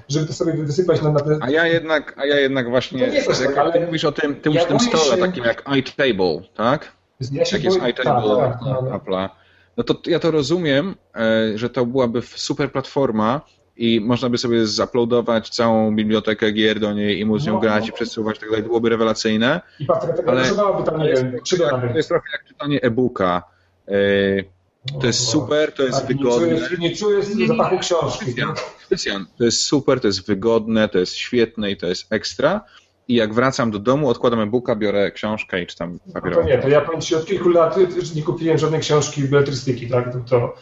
żeby to sobie wysypać na, na te... A ja jednak, a ja jednak właśnie, nie jest jak, tak, ty mówisz o tym, ty mówisz ja tym stole się... takim jak iTable, tak? Ja jak jest iTable tak, tak, no, Apple'a, no to ja to rozumiem, e, że to byłaby super platforma, i można by sobie zaploadować całą bibliotekę gier do niej i móc nią no, grać no. i przesuwać tak dalej. To byłoby rewelacyjne. I tak, ale tam, nie wiem, to jest trochę jak czytanie e-booka. To jest super, to jest wygodne. Nie czujesz, nie czujesz zapachu książki. Krystian, to jest super, to jest wygodne, to jest świetne i to jest ekstra. I jak wracam do domu, odkładam e-booka, biorę książkę i czytam papierową. No to nie, to ja powiem Ci, od kilku lat nie kupiłem żadnej książki beletrystyki, tak? To, to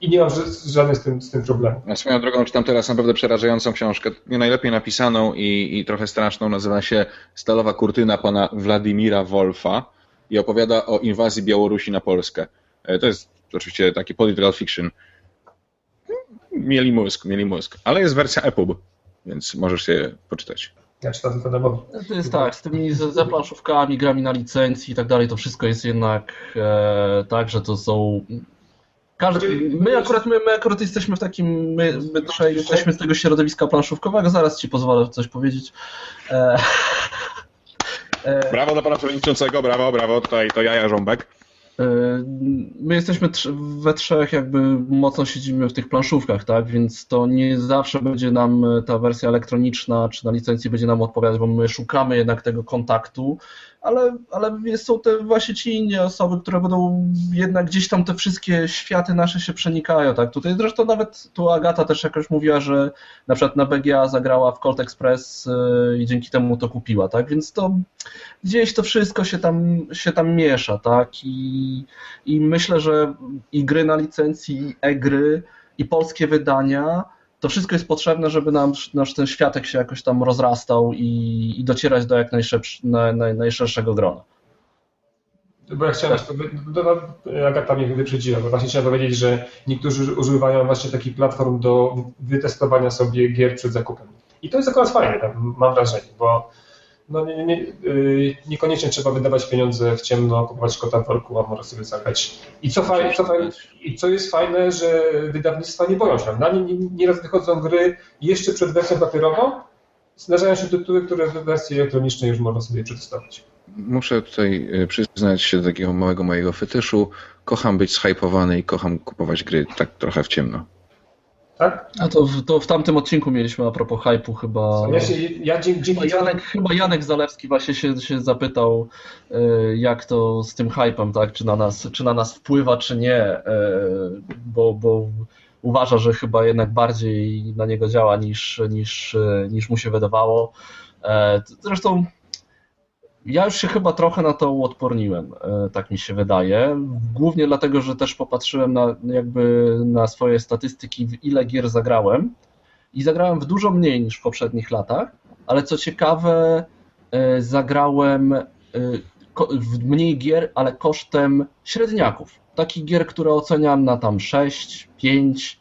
i nie mam żadnych z tym, z tym problemu. Ja swoją drogą czytam teraz naprawdę przerażającą książkę, nie najlepiej napisaną i, i trochę straszną, nazywa się Stalowa kurtyna pana Władimira Wolfa i opowiada o inwazji Białorusi na Polskę. E, to jest oczywiście taki political fiction. Mieli mózg, mieli mózg. Ale jest wersja EPUB, więc możesz się poczytać. Ja czytam tylko demowi. To jest tak, z tymi zaplanszówkami, grami na licencji i tak dalej, to wszystko jest jednak e, tak, że to są każdy, my, akurat, my, my akurat jesteśmy w takim, my, my trzej jesteśmy z tego środowiska planszówkowego, zaraz Ci pozwolę coś powiedzieć. E, e, brawo dla Pana Przewodniczącego, brawo, brawo, tutaj to jaja Żąbek. E, my jesteśmy we trzech jakby mocno siedzimy w tych planszówkach, tak, więc to nie zawsze będzie nam ta wersja elektroniczna czy na licencji będzie nam odpowiadać, bo my szukamy jednak tego kontaktu ale, ale są te właśnie ci inne osoby, które będą jednak gdzieś tam te wszystkie światy nasze się przenikają, tak? Tutaj zresztą nawet tu Agata też jakoś mówiła, że na przykład na BGA zagrała w Colt Express y, i dzięki temu to kupiła, tak? Więc to gdzieś to wszystko się tam, się tam miesza, tak? I, I myślę, że i gry na licencji, i e-gry, i polskie wydania to wszystko jest potrzebne, żeby nam, nasz ten światek się jakoś tam rozrastał i, i docierać do jak na, na, najszerszego grona. Bo ja chciałem, to, Agata mnie wyprzedziła, bo właśnie chciałem powiedzieć, że niektórzy używają właśnie takich platform do wytestowania sobie gier przed zakupem. I to jest akurat fajne, mam wrażenie, bo no nie, nie, yy, niekoniecznie trzeba wydawać pieniądze w ciemno, kupować kota w worku, a może sobie zagrać. I co, faj, co, faj, I co jest fajne, że wydawnictwa nie boją się. Na nie nieraz wychodzą gry jeszcze przed wersją papierową, zdarzają się tytuły, które w wersji elektronicznej już można sobie przetestować. Muszę tutaj y, przyznać się do takiego małego mojego fetyszu. Kocham być zhypowany i kocham kupować gry tak trochę w ciemno. Tak? A to, to w tamtym odcinku mieliśmy a propos hypu chyba. Ja, się, ja dzięki, chyba, Janek, chyba Janek Zalewski właśnie się, się zapytał, e, jak to z tym hypem, tak? Czy na nas, czy na nas wpływa, czy nie, e, bo, bo uważa, że chyba jednak bardziej na niego działa niż, niż, e, niż mu się wydawało. Zresztą ja już się chyba trochę na to uodporniłem, e, tak mi się wydaje. Głównie dlatego, że też popatrzyłem na, jakby na swoje statystyki, w ile gier zagrałem. I zagrałem w dużo mniej niż w poprzednich latach, ale co ciekawe, e, zagrałem e, w mniej gier, ale kosztem średniaków. Takich gier, które oceniam na tam 6, 5,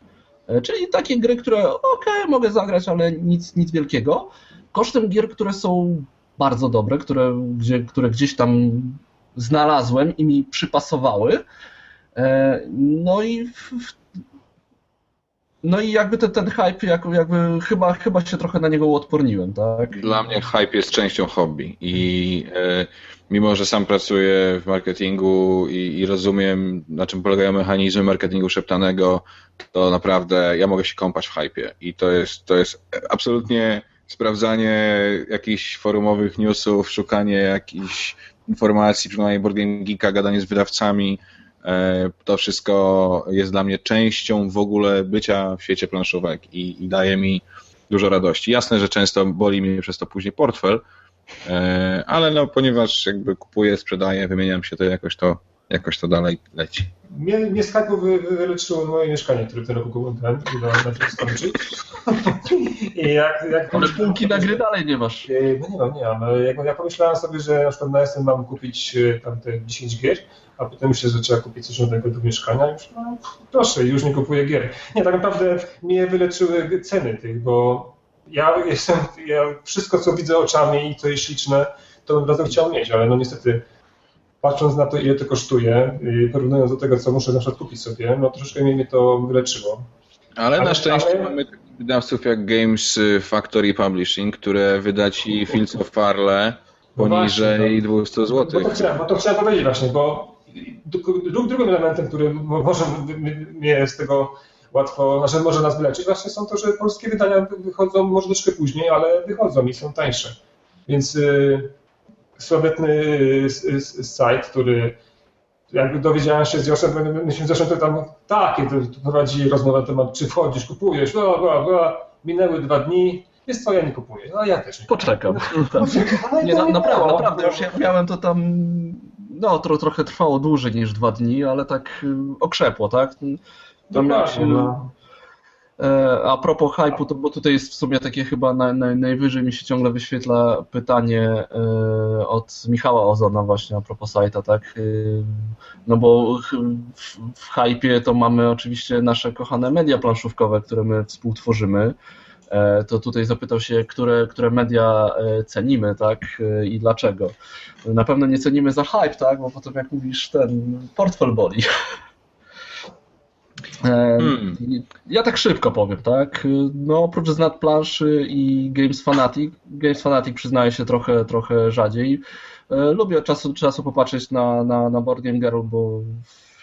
czyli takie gry, które ok, mogę zagrać, ale nic, nic wielkiego. Kosztem gier, które są bardzo dobre, które, gdzie, które gdzieś tam znalazłem i mi przypasowały. E, no i no i jakby ten, ten hype, jakby, jakby chyba, chyba się trochę na niego uodporniłem, tak? Dla mnie hype jest częścią hobby i e, mimo, że sam pracuję w marketingu i, i, rozumiem, na czym polegają mechanizmy marketingu szeptanego, to naprawdę ja mogę się kąpać w hypie i to jest, to jest absolutnie sprawdzanie jakichś forumowych newsów, szukanie jakichś informacji, przyglądanie Board Game gadanie z wydawcami, e, to wszystko jest dla mnie częścią w ogóle bycia w świecie planszówek i, i daje mi dużo radości. Jasne, że często boli mnie przez to później portfel, ale no, ponieważ jakby kupuję, sprzedaję, wymieniam się, to jakoś to, jakoś to dalej leci. Mnie, mnie Skype'u wy, wyleczyło moje mieszkanie, które ten roku kupiłem, udało mi się skończyć. I jak, jak ale półki na gry dalej nie masz. No nie mam, nie mam. Jak ja pomyślałem sobie, że na przykład na SM mam kupić tam te 10 gier, a potem myślę, że trzeba kupić coś nowego do mieszkania. Już, no, proszę, już nie kupuję gier. Nie, tak naprawdę mnie wyleczyły ceny tych, bo ja jestem, ja wszystko co widzę oczami i co jest śliczne, to bym bardzo chciał mieć, ale no niestety patrząc na to, ile to kosztuje, porównując do tego, co muszę na przykład kupić sobie, no troszkę mnie to wyleczyło. Ale, ale na szczęście ale... mamy wydawców jak Games Factory Publishing, które wyda ci Fields of Farle no poniżej no 200 zł. Bo to, chciałem, bo to chciałem powiedzieć właśnie, bo drugim elementem, który może mnie z tego łatwo, znaczy może nas wyleczyć, właśnie są to, że polskie wydania wychodzą może troszkę później, ale wychodzą i są tańsze. Więc y, sławetny site, który jakby dowiedziałem się z Joszem, myśmy to tam takie prowadzi rozmowę na temat, czy wchodzisz, kupujesz, bla, bla, bla. Minęły dwa dni, jest to ja nie kupuję. No ja też nie Poczekam. Poczekam. Nie, na, naprawdę, naprawdę, już ja miałem to tam, no to trochę trwało dłużej niż dwa dni, ale tak y, okrzepło, tak? Tam jak się, no. E, a propos hype'u, to, bo tutaj jest w sumie takie chyba na, na, najwyżej mi się ciągle wyświetla pytanie e, od Michała Ozona właśnie a propos sajta, tak? E, no bo w, w hypie to mamy oczywiście nasze kochane media planszówkowe, które my współtworzymy. To tutaj zapytał się, które, które media cenimy, tak? I dlaczego. Na pewno nie cenimy za hype, tak? Bo potem jak mówisz, ten portfel boli. Hmm. Ja tak szybko powiem, tak? No oprócz Znad Planszy i Games Fanatic, Games Fanatic przyznaje się trochę, trochę rzadziej. E, lubię od czasu do czasu popatrzeć na, na, na Board Game Girl, bo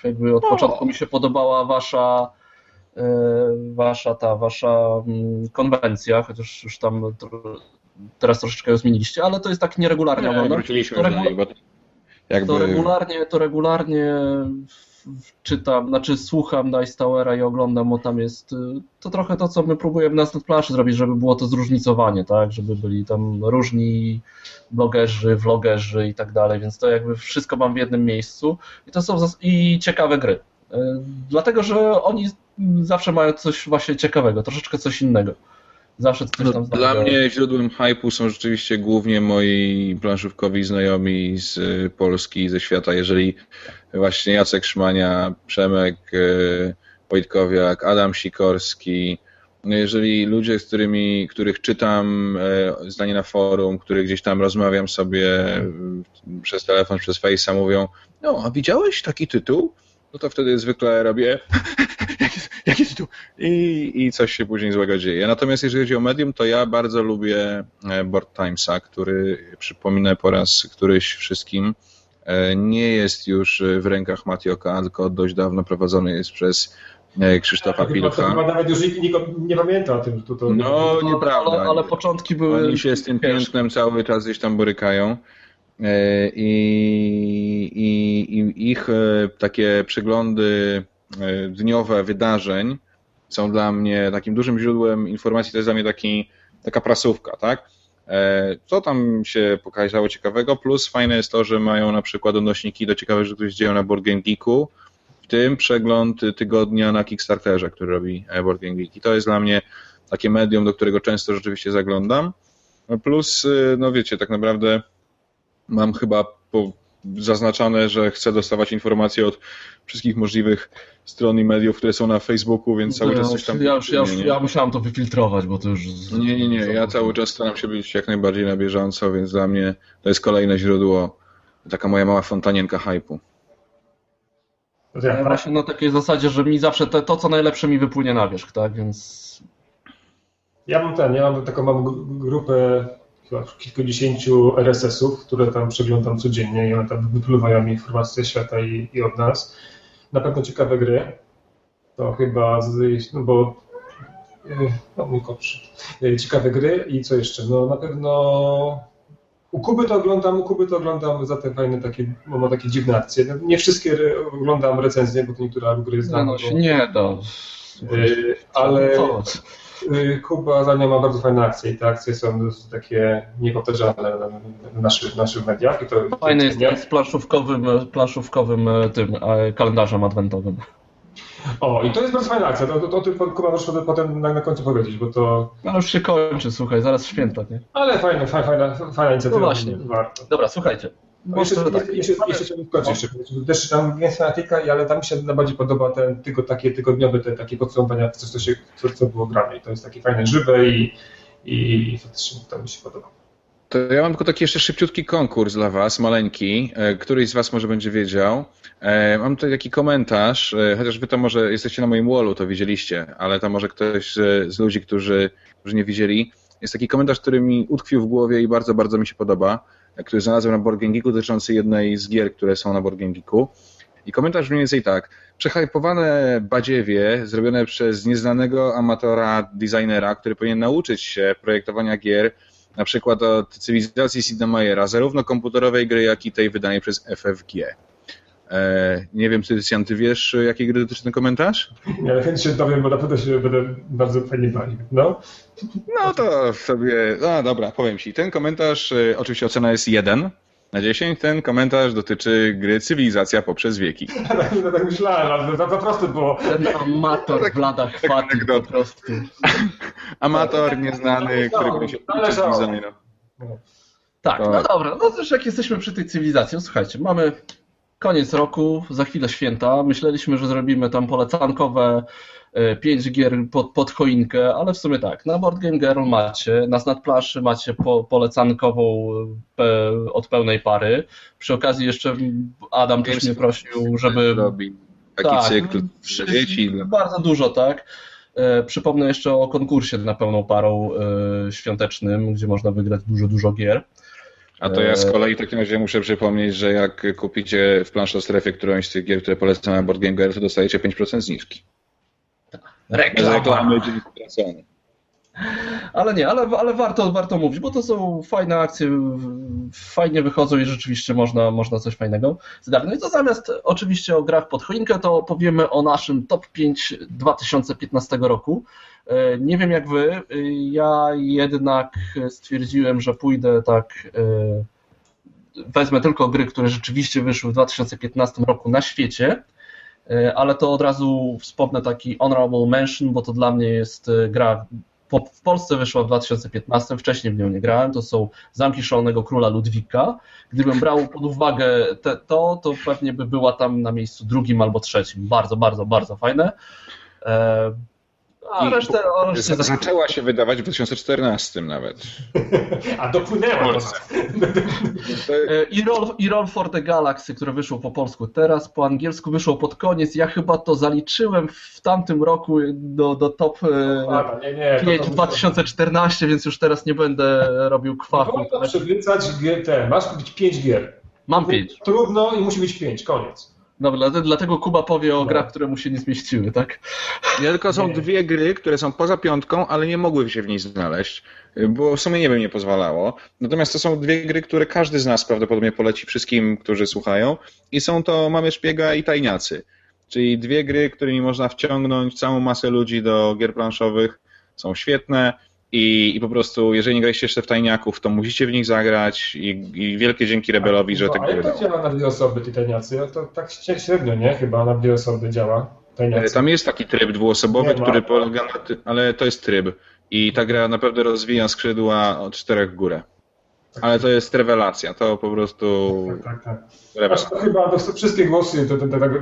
jakby od początku mi się podobała wasza e, wasza ta wasza mm, konwencja, chociaż już tam teraz troszeczkę ją zmieniliście, ale to jest tak nieregularnie nie, oglądam. To, regu... jakby... to regularnie, to regularnie czytam, znaczy słucham Dice Towera i oglądam, bo tam jest y, to trochę to, co my próbujemy na planszy zrobić, żeby było to zróżnicowanie, tak, żeby byli tam różni blogerzy, vlogerzy i tak dalej, więc to jakby wszystko mam w jednym miejscu i to są i ciekawe gry. Y, dlatego, że oni zawsze mają coś właśnie ciekawego, troszeczkę coś innego. Zawsze coś tam no, Dla mnie źródłem hypu są rzeczywiście głównie moi planszówkowi znajomi z y, Polski, ze świata. Jeżeli właśnie Jacek Szmania, Przemek y, Wojtkowiak, Adam Sikorski, no jeżeli ludzie, z którymi, których czytam y, zdanie na forum, których gdzieś tam rozmawiam sobie przez telefon, przez Face'a, mówią, no a widziałeś taki tytuł? No to wtedy zwykle robię jaki tytuł? I, I coś się później złego dzieje. Natomiast jeżeli chodzi o medium, to ja bardzo lubię e, Board Timesa, który, przypominę po raz któryś wszystkim, e, nie jest już w rękach Matioka, tylko dość dawno prowadzony jest przez e, Krzysztofa tak, Pilcha. Chyba nawet już nikt, nie pamięta o tym. To, to... No, nieprawda. Ale, ale, początki były... Oni się z tym pięknem cały czas gdzieś tam borykają. I, i, i ich takie przeglądy dniowe wydarzeń są dla mnie takim dużym źródłem informacji, to jest dla mnie taki, taka prasówka, tak? E, co tam się pokazało ciekawego, plus fajne jest to, że mają na przykład odnośniki do ciekawych rzeczy, które się dzieją na Board Game Geeku, w tym przegląd tygodnia na Kickstarterze, który robi Board Game Geek. I to jest dla mnie takie medium, do którego często rzeczywiście zaglądam. Plus, e, no wiecie, tak naprawdę mam chyba po zaznaczane, że chcę dostawać informacje od wszystkich możliwych stron i mediów, które są na Facebooku, więc cały czas coś tam... Ja, już, ja, już, ja musiałem to wyfiltrować, bo to już... Nie, nie, nie, ja cały czas staram się być jak najbardziej na bieżąco, więc dla mnie to jest kolejne źródło, taka moja mała fontanienka hypu. Ja właśnie na takiej zasadzie, że mi zawsze te, to, co najlepsze mi wypłynie na wierzch, tak, więc... Ja mam ten, ja mam taką mam grupę kilkudziesięciu RSS-ów, które tam przeglądam codziennie i one tam wypływają mi informacje świata i, i od nas. Na pewno ciekawe gry. To chyba, z, no bo e, no mój koprzy. E, ciekawe gry i co jeszcze? No na pewno u Kuby to oglądam, u Kuby to oglądam za te fajne takie, bo ma takie dziwne akcje. No, nie wszystkie oglądam recenzje, bo to niektóre gry znam. No, no się nie da. Ale y, Kuba za nią ma bardzo fajne akcje i te akcje są takie niepowtarzalne w naszych, naszych mediach. I to, Fajny jest z planszówkowym, planszówkowym e, tym e, kalendarzem adwentowym. O, i to jest bardzo fajna akcja. To, to, to ty, Kuba, możesz potem na, na końcu powiedzieć, bo to... No już się kończy, słuchaj, zaraz święta, nie? Ale fajna, fajna, fajna, fajna inicjatywa. No właśnie. Warto. Dobra, słuchajcie. Jeszcze, jeszcze, tak. jeszcze, jeszcze chciałbym skończyć jeszcze. Też tam jest fanatyka, ale tam mi się najbardziej podoba ten tylko takie tygodniowe, te takie podsumowania, coś, co, się, co, co było grane. I to jest takie fajne, żywe i, i, i faktycznie to mi się podoba. To ja mam tylko taki jeszcze szybciutki konkurs dla Was, maleńki. E, któryś z Was może będzie wiedział. E, mam tutaj taki komentarz, e, chociaż Wy to może jesteście na moim wallu, to widzieliście, ale tam może ktoś z, z ludzi, którzy, którzy nie widzieli. Jest taki komentarz, który mi utkwił w głowie i bardzo, bardzo mi się podoba który znalazłem na Board Game Geeku dotyczący jednej z gier, które są na Board Game Geeku. I komentarz mniej więcej tak. Przehypowane badziewie zrobione przez nieznanego amatora designera, który powinien nauczyć się projektowania gier, na przykład od cywilizacji Sidna Mayera, zarówno komputerowej gry, jak i tej wydanej przez FFG. E, nie wiem, Tycjan, ty wiesz, jakiej gry dotyczy ten komentarz? Ja chętnie dowiem, bo na pewno się będę bardzo fajnie bawił. No. no to sobie, no dobra, powiem ci. Ten komentarz, e, oczywiście ocena jest 1 na 10. Ten komentarz dotyczy gry Cywilizacja poprzez wieki. tak, no, tak myślałem, ale to po prostu było. Ten amator tak, Blada chwati po prostu. amator nieznany, którego się uczy designu. Tak, no dobra, no też jak jesteśmy przy tej cywilizacji, no słuchajcie, mamy koniec roku, za chwilę święta. Myśleliśmy, że zrobimy tam polecankowe e, pięć gier pod, pod choinkę, ale w sumie tak, na Board Game Girl macie, na Snadplaszy macie po, polecankową pe, od pełnej pary. Przy okazji jeszcze Adam też mnie prosił, żeby... Robi. Taki tak, cykl dzieci. Bardzo dużo, tak. E, przypomnę jeszcze o konkursie na pełną parą e, świątecznym, gdzie można wygrać dużo, dużo gier. A to ja z kolei w takim razie muszę przypomnieć, że jak kupicie w planszostrefie którąś z tych gier, które polecam na Board Game Gear, to dostajecie 5% zniżki. Reklama. Reklamy dzień stracony. Ale nie, ale, ale warto, warto mówić, bo to są fajne akcje, fajnie wychodzą i rzeczywiście można, można coś fajnego zgarnąć. To zamiast oczywiście o grach pod choinkę, to powiemy o naszym top 5 2015 roku. E, nie wiem jak wy, ja jednak stwierdziłem, że pójdę tak, e, wezmę tylko gry, które rzeczywiście wyszły w 2015 roku na świecie, e, ale to od razu wspomnę taki honorable mention, bo to dla mnie jest gra w Polsce wyszła w 2015, wcześniej w nią nie grałem, to są Zamki Szalonego Króla Ludwika. Gdybym brał pod uwagę te, to, to pewnie by była tam na miejscu drugim albo trzecim. Bardzo, bardzo, bardzo fajne. A resztę, resztę zaczęła się wydawać w 2014 nawet. A dopłynęła. E, I Roll, I Roll for the Galaxy, które wyszło po polsku teraz, po angielsku wyszło pod koniec. Ja chyba to zaliczyłem w tamtym roku do, do top e, nie, nie, 5 to 2014, więc już teraz nie będę robił kwachu. Można przywracać te, masz być 5 gier. Mam 5. Trudno i musi być 5, koniec. Dobra, dlatego Kuba powie o grach, które mu się nie zmieściły, tak? Nie, tylko są nie. dwie gry, które są poza piątką, ale nie mogły się w niej znaleźć, bo w sumie nie by nie pozwalało. Natomiast to są dwie gry, które każdy z nas prawdopodobnie poleci wszystkim, którzy słuchają i są to Mamy Szpiega i Tajniacy. Czyli dwie gry, którymi można wciągnąć całą masę ludzi do gier planszowych. Są świetne, i, I po prostu, jeżeli nie graliście jeszcze w tajniaków, to musicie w nich zagrać i, i wielkie dzięki Rebelowi, że tego wydało. jak to działa na dwie osoby, te tajniacy? To tak średnio, nie? Chyba na dwie osoby działa. Tajniacy. Tam jest taki tryb dwuosobowy, nie, który polega na tym, ale to jest tryb. I ta gra naprawdę rozwija skrzydła od czterech w górę. Tak. Ale to jest rewelacja, to po prostu. Tak, tak, tak. Aż to chyba to wszystkie głosy to, to, to, tak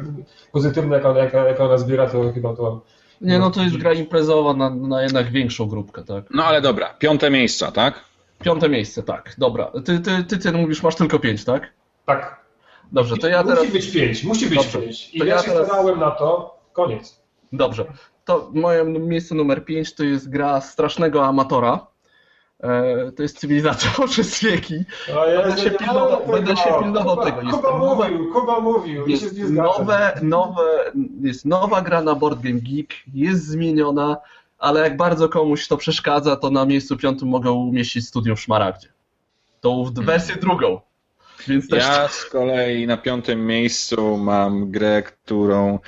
pozytywne, jak ona, jak ona zbiera, to chyba to nie, no to jest gra imprezowa na, na jednak większą grupkę, tak. No ale dobra, piąte miejsca, tak? Piąte miejsce, tak, dobra. Ty, ty, ty, ty mówisz, masz tylko pięć, tak? Tak. Dobrze, to ja teraz... Musi być pięć, musi być Dobrze, pięć. I to ja, ja się teraz... starałem na to, koniec. Dobrze. To moje miejsce numer pięć to jest gra strasznego amatora. E, to jest cywilizacja przez wieki. Będę się pilnował, będę się pilnował Kuba, tego. Jest Kuba mówił, Kuba mówił. Jest, nowe, nowe, jest nowa gra na Board Game Geek, jest zmieniona, ale jak bardzo komuś to przeszkadza, to na miejscu piątym mogę umieścić Studium w Szmaragdzie. Tą wersję drugą. Więc też... Ja z kolei na piątym miejscu mam grę, którą,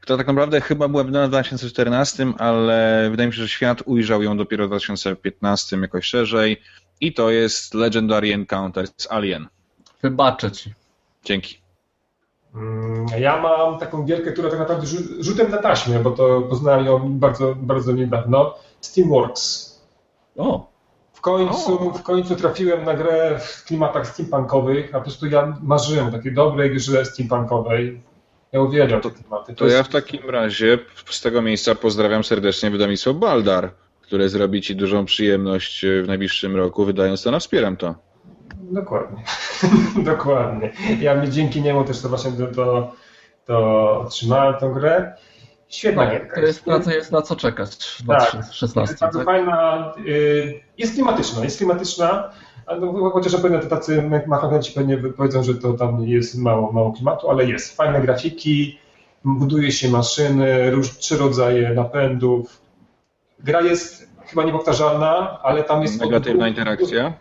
która tak naprawdę chyba była wydana w 2014, ale wydaje mi się, że świat ujrzał ją dopiero w 2015 jakoś szerzej i to jest Legendary Encounters Alien. Wybaczę ci. Dzięki. Mm, ja mam taką gierkę, która tak naprawdę rzutem na taśmę, bo to poznałem ją bardzo, bardzo niedawno. Steamworks. O. W końcu, w końcu trafiłem na grę w klimatach steampunkowych, a po prostu ja marzyłem o takiej dobrej grze steampunkowej. Ja uwielbiam te klimaty. To, to jest... ja w takim razie z tego miejsca pozdrawiam serdecznie wydawnictwo Baldar, które zrobi Ci dużą przyjemność w najbliższym roku, wydając to na Wspieram to. Dokładnie. Dokładnie. Ja dzięki niemu też to właśnie to, to, to otrzymałem tę grę. Świetna no, gierka. To jest, na, to jest na co czekać w 2016. Tak, jest bardzo tak? fajna. Y, jest klimatyczna, jest klimatyczna. No, chociaż pewnie tacy machowniaci pewnie powiedzą, że to tam jest mało, mało klimatu, ale jest. Fajne grafiki, buduje się maszyny, róż, trzy rodzaje napędów. Gra jest chyba niepowtarzalna, ale tam jest... Negatywna interakcja?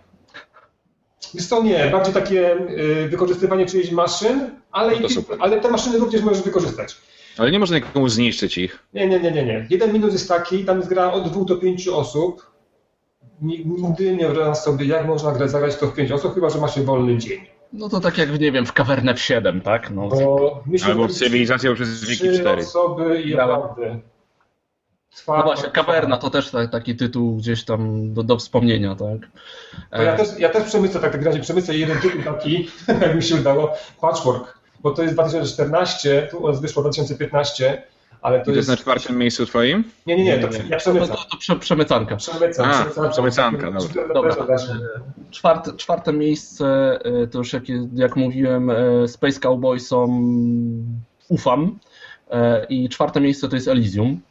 Jest to nie, bardziej takie y, wykorzystywanie czyjejś maszyn, ale, no ale te maszyny również możesz wykorzystać. Ale nie można nikomu zniszczyć ich. Nie, nie, nie, nie, nie. Jeden minus jest taki, tam jest gra od dwóch do pięciu osób. Nigdy nie wyobrażam sobie, jak można grać, zagrać to w pięć osób, chyba że ma się wolny dzień. No to tak jak, nie wiem, w Kawernę w 7, tak? No. Bo myślę, Albo w Cywilizacja przez Wiki 4. osoby i naprawdę no właśnie, Kawerna to też taki tytuł gdzieś tam do, do wspomnienia, tak? To ja, też, ja też przemycę, tak, tak razie przemycę jeden tytuł taki, jak mi się udało, Patchwork, bo to jest 2014, tu wyszło 2015, ale to, to jest... jest na czwartym miejscu twoim? Nie, nie, nie, to nie, nie. ja przemycam. To, to, to prze, przemycanka. Przemycam, A, przemycanka. przemycanka dobra. dobra. Czwarte, czwarte miejsce, e, to już jak, jak mówiłem, e, Space Cowboysom ufam e, i czwarte miejsce to jest Elysium.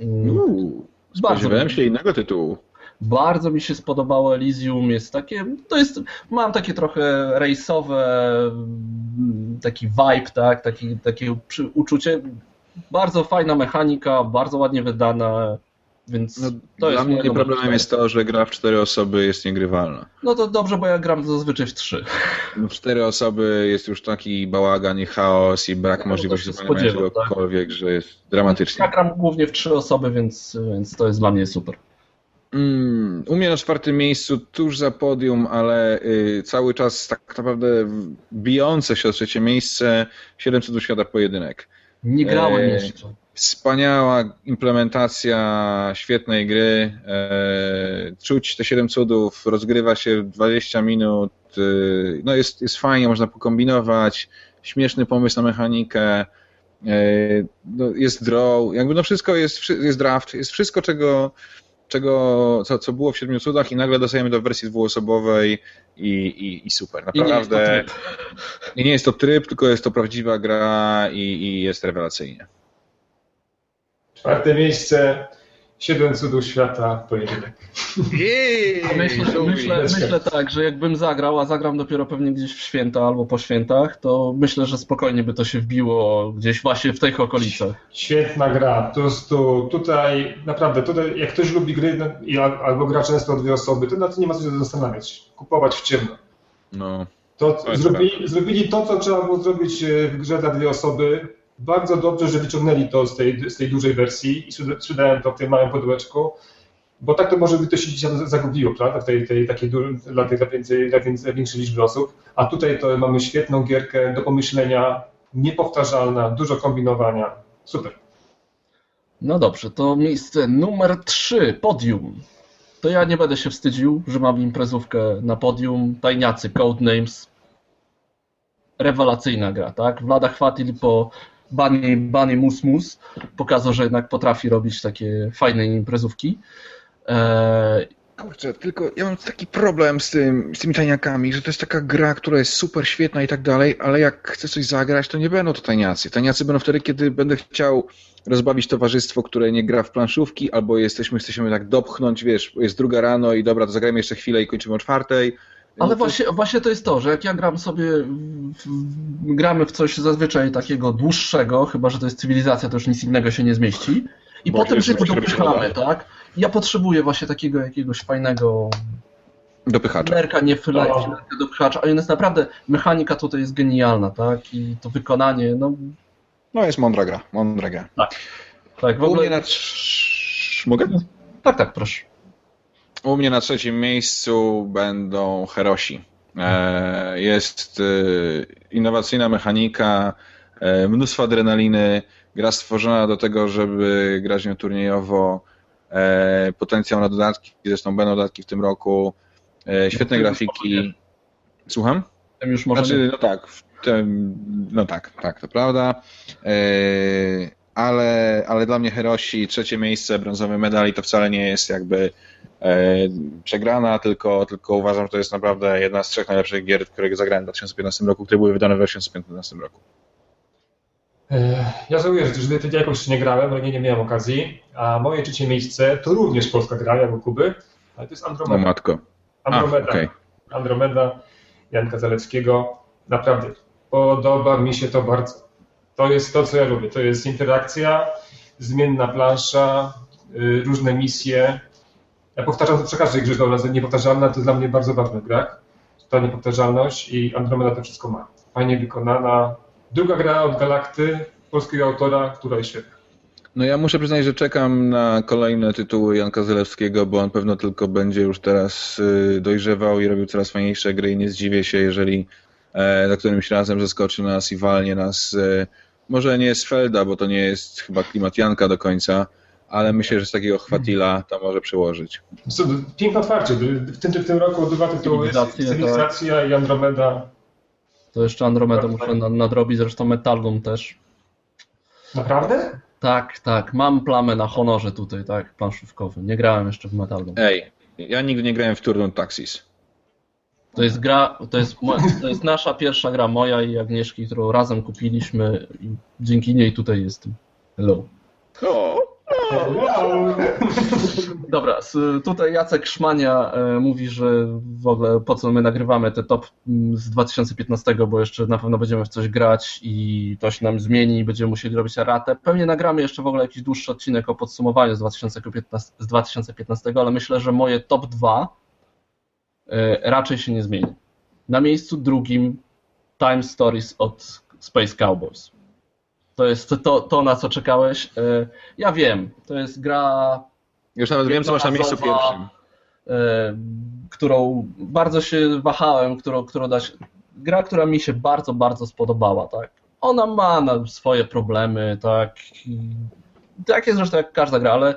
Uuu, spodziewałem się innego tytułu. Bardzo mi się spodobało Elysium, jest takie, to jest, mam takie trochę rejsowe, taki vibe, tak, taki, takie uczucie, bardzo fajna mechanika, bardzo ładnie wydana, więc no, to dla mnie problemem jest to, że gra w cztery osoby jest niegrywalna. No to dobrze, bo ja gram zazwyczaj w trzy. No, w cztery osoby jest już taki bałagan i chaos i brak no, możliwości wykonania czegokolwiek, tak? że jest dramatycznie. Ja gram głównie w trzy osoby, więc, więc to jest dla mnie super. Mm, u mnie na czwartym miejscu, tuż za podium, ale y, cały czas tak naprawdę bijące się o trzecie miejsce 700 do świata pojedynek. Nie grałem e, jeszcze. Wspaniała implementacja świetnej gry. E, czuć te 7 cudów, rozgrywa się 20 minut. No jest, jest fajnie, można pokombinować. Śmieszny pomysł na mechanikę. E, no jest draw, jakby no wszystko jest, jest draft, jest wszystko, czego, czego, co, co było w Siedmiu Cudach i nagle dostajemy do wersji dwuosobowej i, i, i super. Naprawdę. I nie, jest to tryb, tylko jest to prawdziwa gra i, i jest rewelacyjnie. Czwarte miejsce, Siedem cudów świata, pojedynek. myślę, myślę, myślę tak, że jakbym zagrał, a zagram dopiero pewnie gdzieś w święta albo po świętach, to myślę, że spokojnie by to się wbiło gdzieś właśnie w tych okolicach. Świetna gra. Po prostu tutaj naprawdę, tutaj jak ktoś lubi gry no, albo gra często dwie osoby, to na to nie ma co się zastanawiać. Kupować w ciemno. No. To, to zrobili, zrobili to, co trzeba było zrobić e, w grze dla dwie osoby bardzo dobrze, że wyciągnęli to z tej, z tej dużej wersji i sprzedałem to w tym małym pudełeczku, bo tak to może by to się dzisiaj zagubiło, prawda, w tej, tej takiej dla, tej, dla, więcej, dla większej liczby osób, a tutaj to mamy świetną gierkę do pomyślenia, niepowtarzalna, dużo kombinowania, super. No dobrze, to miejsce numer 3, podium. To ja nie będę się wstydził, że mam imprezówkę na podium. Tajniacy, Codenames. Rewelacyjna gra, tak? Wlada chwatili po Bunny, Bunny Mus Mus pokazał, że jednak potrafi robić takie fajne imprezówki. E... Kurczę, tylko ja mam taki problem z, tym, z tymi tajniakami, że to jest taka gra, która jest super świetna i tak dalej, ale jak chcę coś zagrać, to nie będą to tajniacy. Tajniacy będą wtedy, kiedy będę chciał rozbawić towarzystwo, które nie gra w planszówki, albo jesteśmy, chcemy tak dopchnąć, wiesz, jest druga rano i dobra, to zagrajmy jeszcze chwilę i kończymy o czwartej ale no właśnie, właśnie to jest to, że jak ja gram sobie, w, gramy w coś zazwyczaj takiego dłuższego, chyba że to jest cywilizacja, to już nic innego się nie zmieści, i Bo potem szybko dopychamy, tak? Ja potrzebuję właśnie takiego jakiegoś fajnego Dopychacza. Filerka, nie filerka, do dopychacza, a jest naprawdę, mechanika tutaj jest genialna, tak? I to wykonanie, no... No jest mądra gra, mądra gra. Tak. Tak, w ogóle... Na... Mogę? Tak, tak, proszę. U mnie na trzecim miejscu będą Herosi. E, jest e, innowacyjna mechanika, e, mnóstwo adrenaliny, gra stworzona do tego, żeby grać nią turniejowo, potencjał na dodatki, zresztą będą dodatki w tym roku, świetne grafiki. Słucham? Tym już może znaczy, no tak, tym, no tak, tak, to prawda. Ale, ale dla mnie Herosi trzecie miejsce, brązowy medal i to wcale nie jest jakby przegrana, tylko, tylko uważam, że to jest naprawdę jedna z trzech najlepszych gier, które zagrałem w 2015 roku, które były wydane w 2015 roku. E, ja żałuję, że wtedy jakoś nie grałem, ale nie, nie miałem okazji. A moje trzecie miejsce to również polska gra, jak u Kuby, ale to jest Andromeda. No matko. Andromeda. A, okay. Andromeda Janka Zaleckiego. Naprawdę podoba mi się to bardzo. To jest to, co ja lubię. To jest interakcja, zmienna plansza, y, różne misje, ja powtarzam to przy każdej grze do niepowtarzalna, to jest dla mnie bardzo ważny brak. Ta niepowtarzalność i Andromeda to wszystko ma. Fajnie wykonana. Druga gra od Galakty, polskiego autora, która jest świetna. No ja muszę przyznać, że czekam na kolejne tytuły Janka Zalewskiego, bo on pewno tylko będzie już teraz y, dojrzewał i robił coraz fajniejsze gry i nie zdziwię się, jeżeli e, za którymś razem zaskoczy nas i walnie nas e, może nie z Felda, bo to nie jest chyba klimat Janka do końca, ale myślę, że z takiego chwatila to może przełożyć. Piękne otwarcie. W tym, w tym roku dwa tytuły, Cywilizacja tak. i Andromeda. To jeszcze Andromeda muszę nadrobić, zresztą Metallum też. Naprawdę? Tak, tak. Mam plamę na honorze tutaj, tak, planszówkowy. Nie grałem jeszcze w Metallum. Ej, ja nigdy nie grałem w Turn Taxis. To jest gra, to jest, to jest nasza pierwsza gra moja i Agnieszki, którą razem kupiliśmy i dzięki niej tutaj jestem. Hello. O, Dobra, tutaj Jacek Szmania e, mówi, że w ogóle po co my nagrywamy te top mm, z 2015, bo jeszcze na pewno będziemy w coś grać i to się nam zmieni i będziemy musieli robić ratę. Pewnie nagramy jeszcze w ogóle jakiś dłuższy odcinek o podsumowaniu z 2015, z 2015 ale myślę, że moje top 2 e, raczej się nie zmieni. Na miejscu drugim Time Stories od Space Cowboys. To jest to, to, na co czekałeś. E, ja wiem, to jest gra. Już nawet wiem, co masz na miejscu pierwszym. E, którą bardzo się wahałem, którą, którą dać. Gra, która mi się bardzo, bardzo spodobała, tak. Ona ma swoje problemy, tak. Tak jest zresztą jak każda gra, ale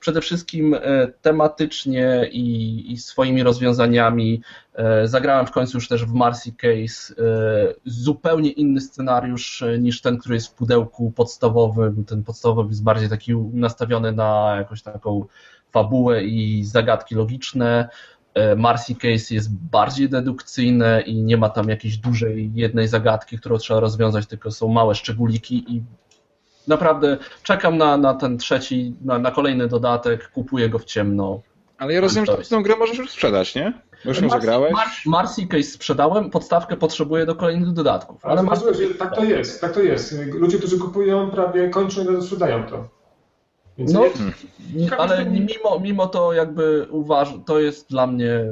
przede wszystkim e, tematycznie i, i, swoimi rozwiązaniami. E, zagrałem w końcu już też w Marcy Case e, zupełnie inny scenariusz niż ten, który jest w pudełku podstawowym. Ten podstawowy jest bardziej taki nastawiony na jakąś taką fabułę i zagadki logiczne. Marcy Case jest bardziej dedukcyjne i nie ma tam jakiejś dużej jednej zagadki, którą trzeba rozwiązać, tylko są małe szczególiki i naprawdę czekam na, na ten trzeci, na, na kolejny dodatek, kupuję go w ciemno. Ale ja rozumiem, że tę grę możesz już sprzedać, nie? Bo już ją zagrałeś? Marcy Case sprzedałem, podstawkę potrzebuję do kolejnych dodatków. Ale, ale że tak to jest, tak to jest. Ludzie, którzy kupują, prawie kończą i sprzedają to. Więc no, nie, ale mimo, mimo to jakby uważam, to jest dla mnie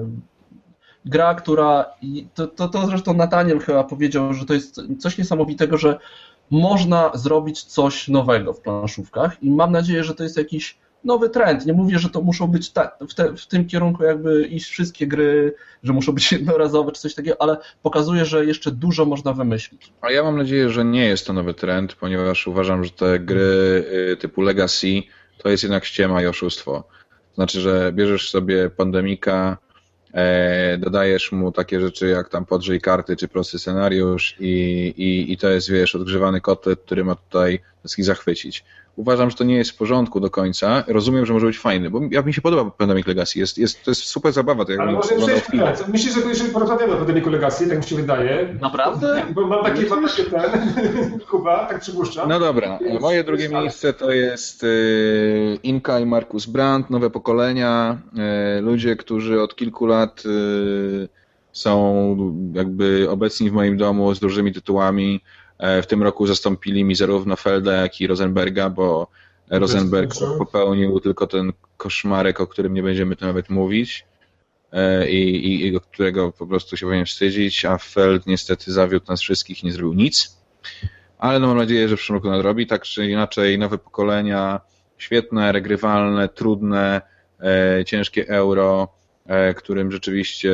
gra, która, to, to, to zresztą Nataniel chyba powiedział, że to jest coś niesamowitego, że można zrobić coś nowego w planszówkach i mam nadzieję, że to jest jakiś nowy trend. Nie mówię, że to muszą być ta, w, te, w, tym kierunku jakby iść wszystkie gry, że muszą być jednorazowe czy coś takiego, ale pokazuje, że jeszcze dużo można wymyślić. A ja mam nadzieję, że nie jest to nowy trend, ponieważ uważam, że te gry y, typu Legacy to jest jednak ściema i oszustwo. Znaczy, że bierzesz sobie pandemika, dodajesz mu takie rzeczy jak tam podżyj karty czy prosty scenariusz i, i, i to jest, wiesz, odgrzewany kotlet, który ma tutaj wszystkich zachwycić. Uważam, że to nie jest w porządku do końca. Rozumiem, że może być fajny, bo ja mi się podoba Pandemic Legacy. Jest, jest, to jest super zabawa. To Ale może przejść chwilę. Myślisz, że jeżeli porozmawiamy o Pandemic Legacy, tak mi się wydaje. Naprawdę? Bo mam takie, takie ten, Kuba, tak przypuszczam. No dobra. Moje drugie miejsce to jest y, Inka i Markus Brandt, nowe pokolenia. Y, ludzie, którzy od kilku lat y, są jakby obecni w moim domu z dużymi tytułami. E, w tym roku zastąpili mi zarówno Felda, jak i Rosenberga, bo Rosenberg popełnił tylko ten koszmarek, o którym nie będziemy tu nawet mówić. i, i którego po prostu się powinien wstydzić, a Feld niestety zawiódł nas wszystkich i nie zrobił nic. Ale no mam nadzieję, że w przyszłym roku nadrobi, tak czy inaczej nowe pokolenia, świetne, regrywalne, trudne, ciężkie euro, którym rzeczywiście